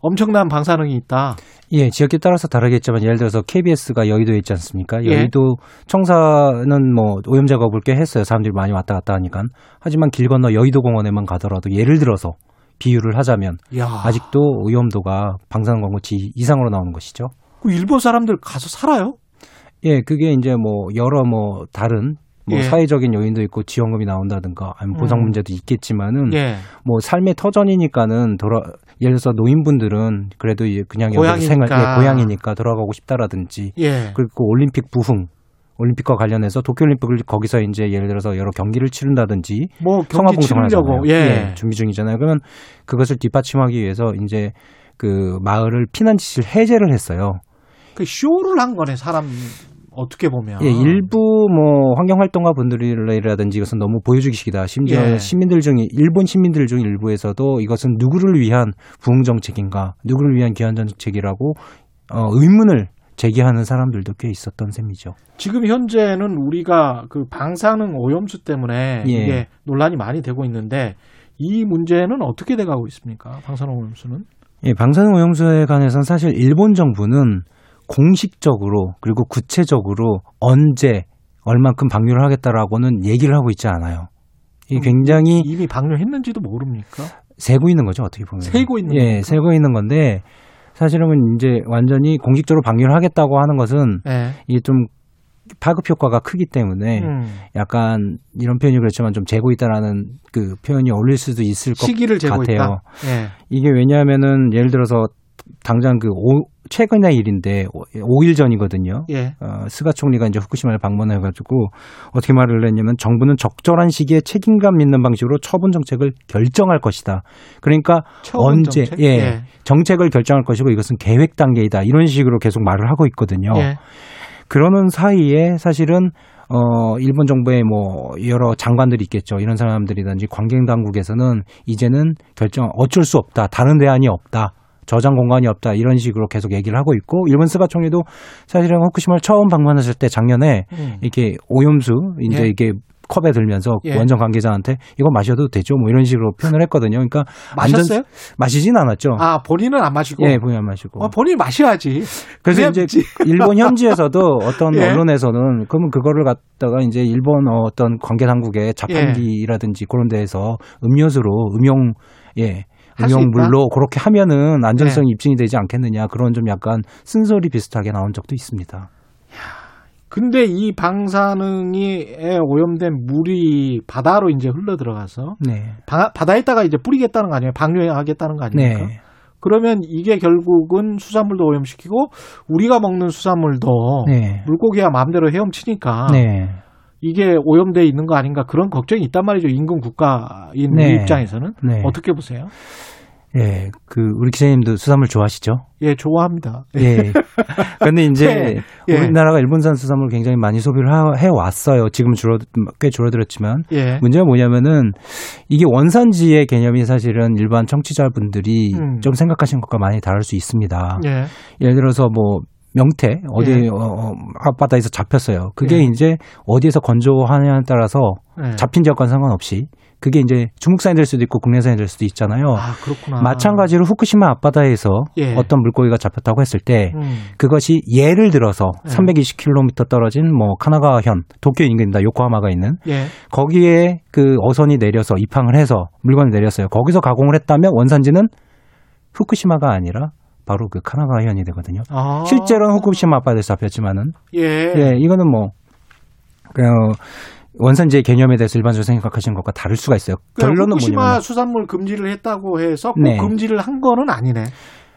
엄청난 방사능이 있다. 예, 지역에 따라서 다르겠지만 예를 들어서 KBS가 여의도에 있지 않습니까? 예. 여의도 청사는 뭐 오염 작업을 꽤 했어요. 사람들이 많이 왔다 갔다 하니까. 하지만 길 건너 여의도 공원에만 가더라도 예를 들어서 비유를 하자면 야. 아직도 오염도가 방사능 광고치 이상으로 나오는 것이죠. 그 일본 사람들 가서 살아요? 예, 그게 이제 뭐 여러 뭐 다른 뭐 예. 사회적인 요인도 있고 지원금이 나온다든가 아니면 보상 음. 문제도 있겠지만은 예. 뭐 삶의 터전이니까는 돌아 예를 들어서 노인분들은 그래도 그냥 여기. 생활 예, 고향이니까 돌아가고 싶다라든지 예. 그리고 올림픽 부흥 올림픽과 관련해서 도쿄올림픽을 거기서 이제 예를 들어서 여러 경기를 치른다든지 뭐 경기 치르려고 하잖아요. 예. 준비 중이잖아요. 그러면 그것을 뒷받침하기 위해서 이제 그 마을을 피난 지시를 해제를 했어요. 그 쇼를 한 거네 사람 어떻게 보면. 예, 일부 뭐 환경 활동가 분들이라든지 이것은 너무 보여주기식이다. 심지어 예. 시민들 중에 일본 시민들 중 일부에서도 이것은 누구를 위한 부흥 정책인가, 누구를 위한 귀환 정책이라고 어, 의문을 제기하는 사람들도 꽤 있었던 셈이죠. 지금 현재는 우리가 그 방사능 오염수 때문에 예. 이게 논란이 많이 되고 있는데 이 문제는 어떻게 돼가고 있습니까? 방사능 오염수는? 예, 방사능 오염수에 관해서는 사실 일본 정부는 공식적으로 그리고 구체적으로 언제 얼만큼 방류를 하겠다라고는 얘기를 하고 있지 않아요. 이 굉장히 이미 방류했는지도 모릅니까? 세고 있는 거죠 어떻게 보면. 세고 있는 예, 겁니까? 세고 있는 건데 사실은 이제 완전히 공식적으로 방류를 하겠다고 하는 것은 예. 이게 좀 파급 효과가 크기 때문에 음. 약간 이런 표현이 그렇지만 좀 재고 있다라는 그 표현이 어울릴 수도 있을 것 같아요. 있다. 예. 이게 왜냐하면은 예를 들어서 당장 그 오, 최근의 일인데 5일 전이거든요. 예. 어, 스가 총리가 이제 후쿠시마를 방문해가지고 어떻게 말을 했냐면 정부는 적절한 시기에 책임감 있는 방식으로 처분 정책을 결정할 것이다. 그러니까 언제 정책? 예, 예. 정책을 결정할 것이고 이것은 계획 단계이다. 이런 식으로 계속 말을 하고 있거든요. 예. 그러는 사이에 사실은 어 일본 정부의 뭐 여러 장관들이 있겠죠. 이런 사람들이든지 관경 당국에서는 이제는 결정 어쩔 수 없다. 다른 대안이 없다. 저장 공간이 없다. 이런 식으로 계속 얘기를 하고 있고 일본 스가 총리도 사실은 후쿠시마를 처음 방문했을 때 작년에 음. 이렇게 오염수 이제 예. 이게 컵에 들면서 예. 원전 관계자한테 이거 마셔도 되죠. 뭐 이런 식으로 표현을 했거든요. 그러니까 마셨어요? 마시진 않았죠. 아 본인은 안 마시고. 예, 본인 안 마시고. 어, 본인이 마셔야지. 그래서 그래야 이제. 일본 현지에서도 어떤 예. 언론에서는 그러면 그거를 갖다가 이제 일본 어떤 관계 당국의 자판기라든지 그런 데에서 음료수로 음용 예 음용물로 그렇게 하면은 안전성이 예. 입증이 되지 않겠느냐 그런 좀 약간 쓴소리 비슷하게 나온 적도 있습니다. 근데 이 방사능이 오염된 물이 바다로 이제 흘러 들어가서 네. 바, 바다에다가 이제 뿌리겠다는 거 아니에요? 방류하겠다는 거 아닙니까? 네. 그러면 이게 결국은 수산물도 오염시키고 우리가 먹는 수산물도 네. 물고기가 마음대로 헤엄치니까 네. 이게 오염돼 있는 거 아닌가 그런 걱정이 있단 말이죠. 인근 국가인 네. 우리 입장에서는 네. 어떻게 보세요? 예, 그 우리 기자님도 수산물 좋아하시죠? 예, 좋아합니다. 예. 근데 이제 예, 예. 우리나라가 일본산 수산물 굉장히 많이 소비를 하- 해왔어요. 지금 줄어 꽤 줄어들었지만 예. 문제가 뭐냐면은 이게 원산지의 개념이 사실은 일반 청취자분들이 음. 좀 생각하시는 것과 많이 다를 수 있습니다. 예. 예를 들어서 뭐 명태 어디 예. 어, 어, 앞바다에서 잡혔어요. 그게 예. 이제 어디에서 건조하냐에 따라서 예. 잡힌 지역과 상관없이 그게 이제 중국산이 될 수도 있고 국내산이 될 수도 있잖아요. 아, 그렇구나. 마찬가지로 후쿠시마 앞바다에서 예. 어떤 물고기가 잡혔다고 했을 때 음. 그것이 예를 들어서 예. 320km 떨어진 뭐 카나가현 도쿄 인근입니다. 요코하마가 있는 예. 거기에 그 어선이 내려서 입항을 해서 물건을 내렸어요. 거기서 가공을 했다면 원산지는 후쿠시마가 아니라 바로 그 카나가현이 되거든요. 아. 실제로는 후쿠시마 앞바다에서 잡혔지만은 예. 예, 이거는 뭐 그, 원산지의 개념에 대해서 일반적으로 생각하시는 것과 다를 수가 있어요. 그러니까 결론은 후쿠시마 뭐냐면 수산물 금지를 했다고 해서 꼭 네. 금지를 한 거는 아니네.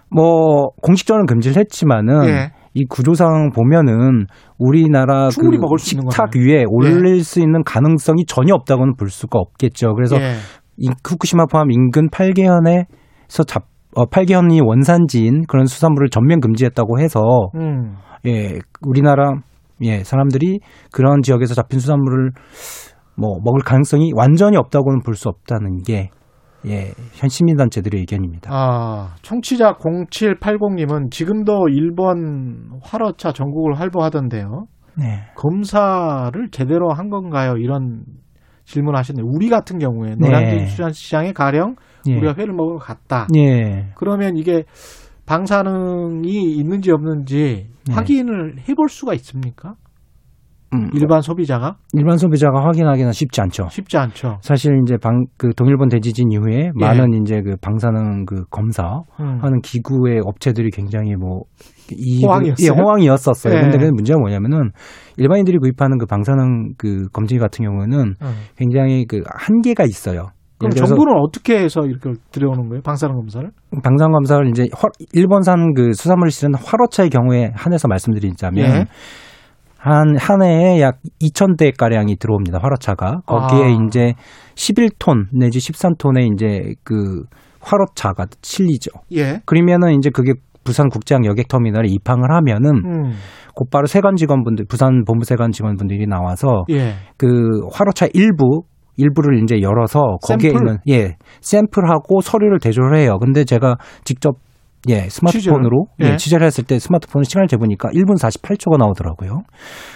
뭐 공식적으로는 금지를 했지만은 예. 이 구조상 보면은 우리나라 충분히 그 먹을 수 있는 식탁 거네. 위에 올릴 수 있는 가능성이 전혀 없다고는 볼 수가 없겠죠. 그래서 예. 이 후쿠시마 포함 인근 8개현에서 잡 어, 8개현이 원산지인 그런 수산물을 전면 금지했다고 해서 음. 예, 우리나라 예, 사람들이 그런 지역에서 잡힌 수산물을 뭐 먹을 가능성이 완전히 없다고는 볼 수 없다는 게 예, 현 시민단체들의 의견입니다. 아, 청취자 0780님은 지금도 일본 활어차 전국을 활보하던데요. 네. 검사를 제대로 한 건가요? 이런 질문하셨네요. 우리 같은 경우에 네. 노량진 수산시장에 가령 예. 우리가 회를 먹으러 갔다. 예. 그러면 이게 방사능이 있는지 없는지 네. 확인을 해볼 수가 있습니까? 음, 일반 소비자가 일반 소비자가 확인하기는 쉽지 않죠. 쉽지 않죠. 사실 이제 방 그 동일본 대지진 이후에 예. 많은 이제 그 방사능 그 검사하는 음. 기구의 업체들이 굉장히 뭐 이, 호황이었어요? 예, 호황이었었어요. 예. 근데 그 문제가 뭐냐면은 일반인들이 구입하는 그 방사능 그 검증기 같은 경우는 음. 굉장히 그 한계가 있어요. 그럼 들어서 정부는 어떻게 해서 이렇게 들여오는 거예요? 방사능 검사를? 방사능 검사를 이제 화- 일본산 그 수산물 실은 화로차의 경우에 한해서 말씀드리자면 예. 한, 한 해에 약 2,000대 가량이 들어옵니다. 화로차가. 거기에 아. 이제 11톤 내지 13톤의 이제 그 화로차가 실리죠. 예. 그러면은 이제 그게 부산 국제항 여객 터미널에 입항을 하면은 음. 곧바로 세관 직원분들, 부산 본부 세관 직원분들이 나와서 예. 그 화로차 일부 일부를 이제 열어서 거기에 샘플? 있는 예 샘플하고 서류를 대조를 해요. 근데 제가 직접 예 스마트폰으로 취재를? 예. 예. 취재를 했을 때 스마트폰 시간을 재보니까 1분 48초가 나오더라고요.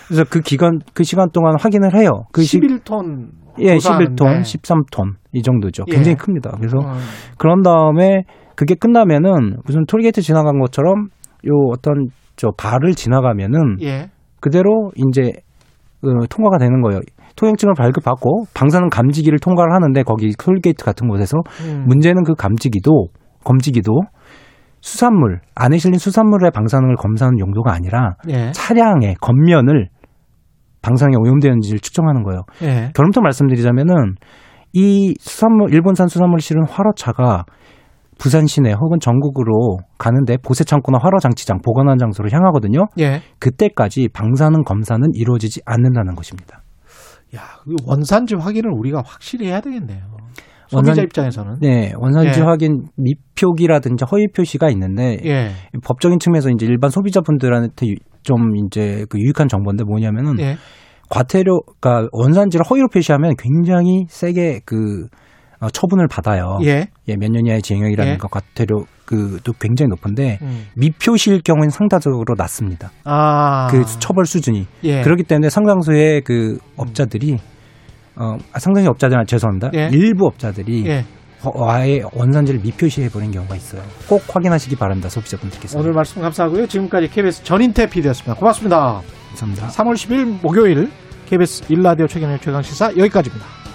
그래서 그 기간 그 시간 동안 확인을 해요. 그 시- 11톤. 예, 조사하는데. 11톤, 13톤 이 정도죠. 예. 굉장히 큽니다. 그래서 음. 그런 다음에 그게 끝나면은 무슨 톨게이트 지나간 것처럼 요 어떤 저 발을 지나가면은 예. 그대로 이제 어, 통과가 되는 거예요. 통행증을 발급받고 방사능 감지기를 통과를 하는데 거기 톨게이트 같은 곳에서 음. 문제는 그 감지기도 검지기도 수산물 안에 실린 수산물의 방사능을 검사하는 용도가 아니라 예. 차량의 겉면을 방사능에 오염되었는지를 측정하는 거예요. 예. 결론부터 말씀드리자면은 이 수산물 일본산 수산물 실은 화로차가 부산 시내 혹은 전국으로 가는데 보세 창고나 화로 장치장 보관하는 장소로 향하거든요. 예. 그때까지 방사능 검사는 이루어지지 않는다는 것입니다. 야, 그 원산지 확인을 우리가 확실히 해야 되겠네요. 소비자 원산- 입장에서는. 네, 원산지 예. 확인 미표기라든지 허위 표시가 있는데 예. 법적인 측면에서 이제 일반 소비자분들한테 유- 좀 이제 그 유익한 정보인데 뭐냐면은 예. 과태료가 원산지를 허위로 표시하면 굉장히 세게 그 어, 처분을 받아요. 예. 몇 년 이하의 징역이라는 예. 거 과태료 그도 굉장히 높은데 음. 미표시일 경우는 상대적으로 낮습니다. 아. 그 처벌 수준이 예. 그렇기 때문에 상당수의 그 업자들이 어 아, 상당히 업자들 죄송합니다. 예. 일부 업자들이 예. 어, 아예 원산지를 미표시해 버린 경우가 있어요. 꼭 확인하시기 바랍니다, 소비자분들께서. 오늘 말씀 감사하고요. 지금까지 KBS 전인태 PD였습니다. 고맙습니다. 감사합니다. 3월 10일 목요일 KBS 일라디오 최경의 최강 시사 여기까지입니다.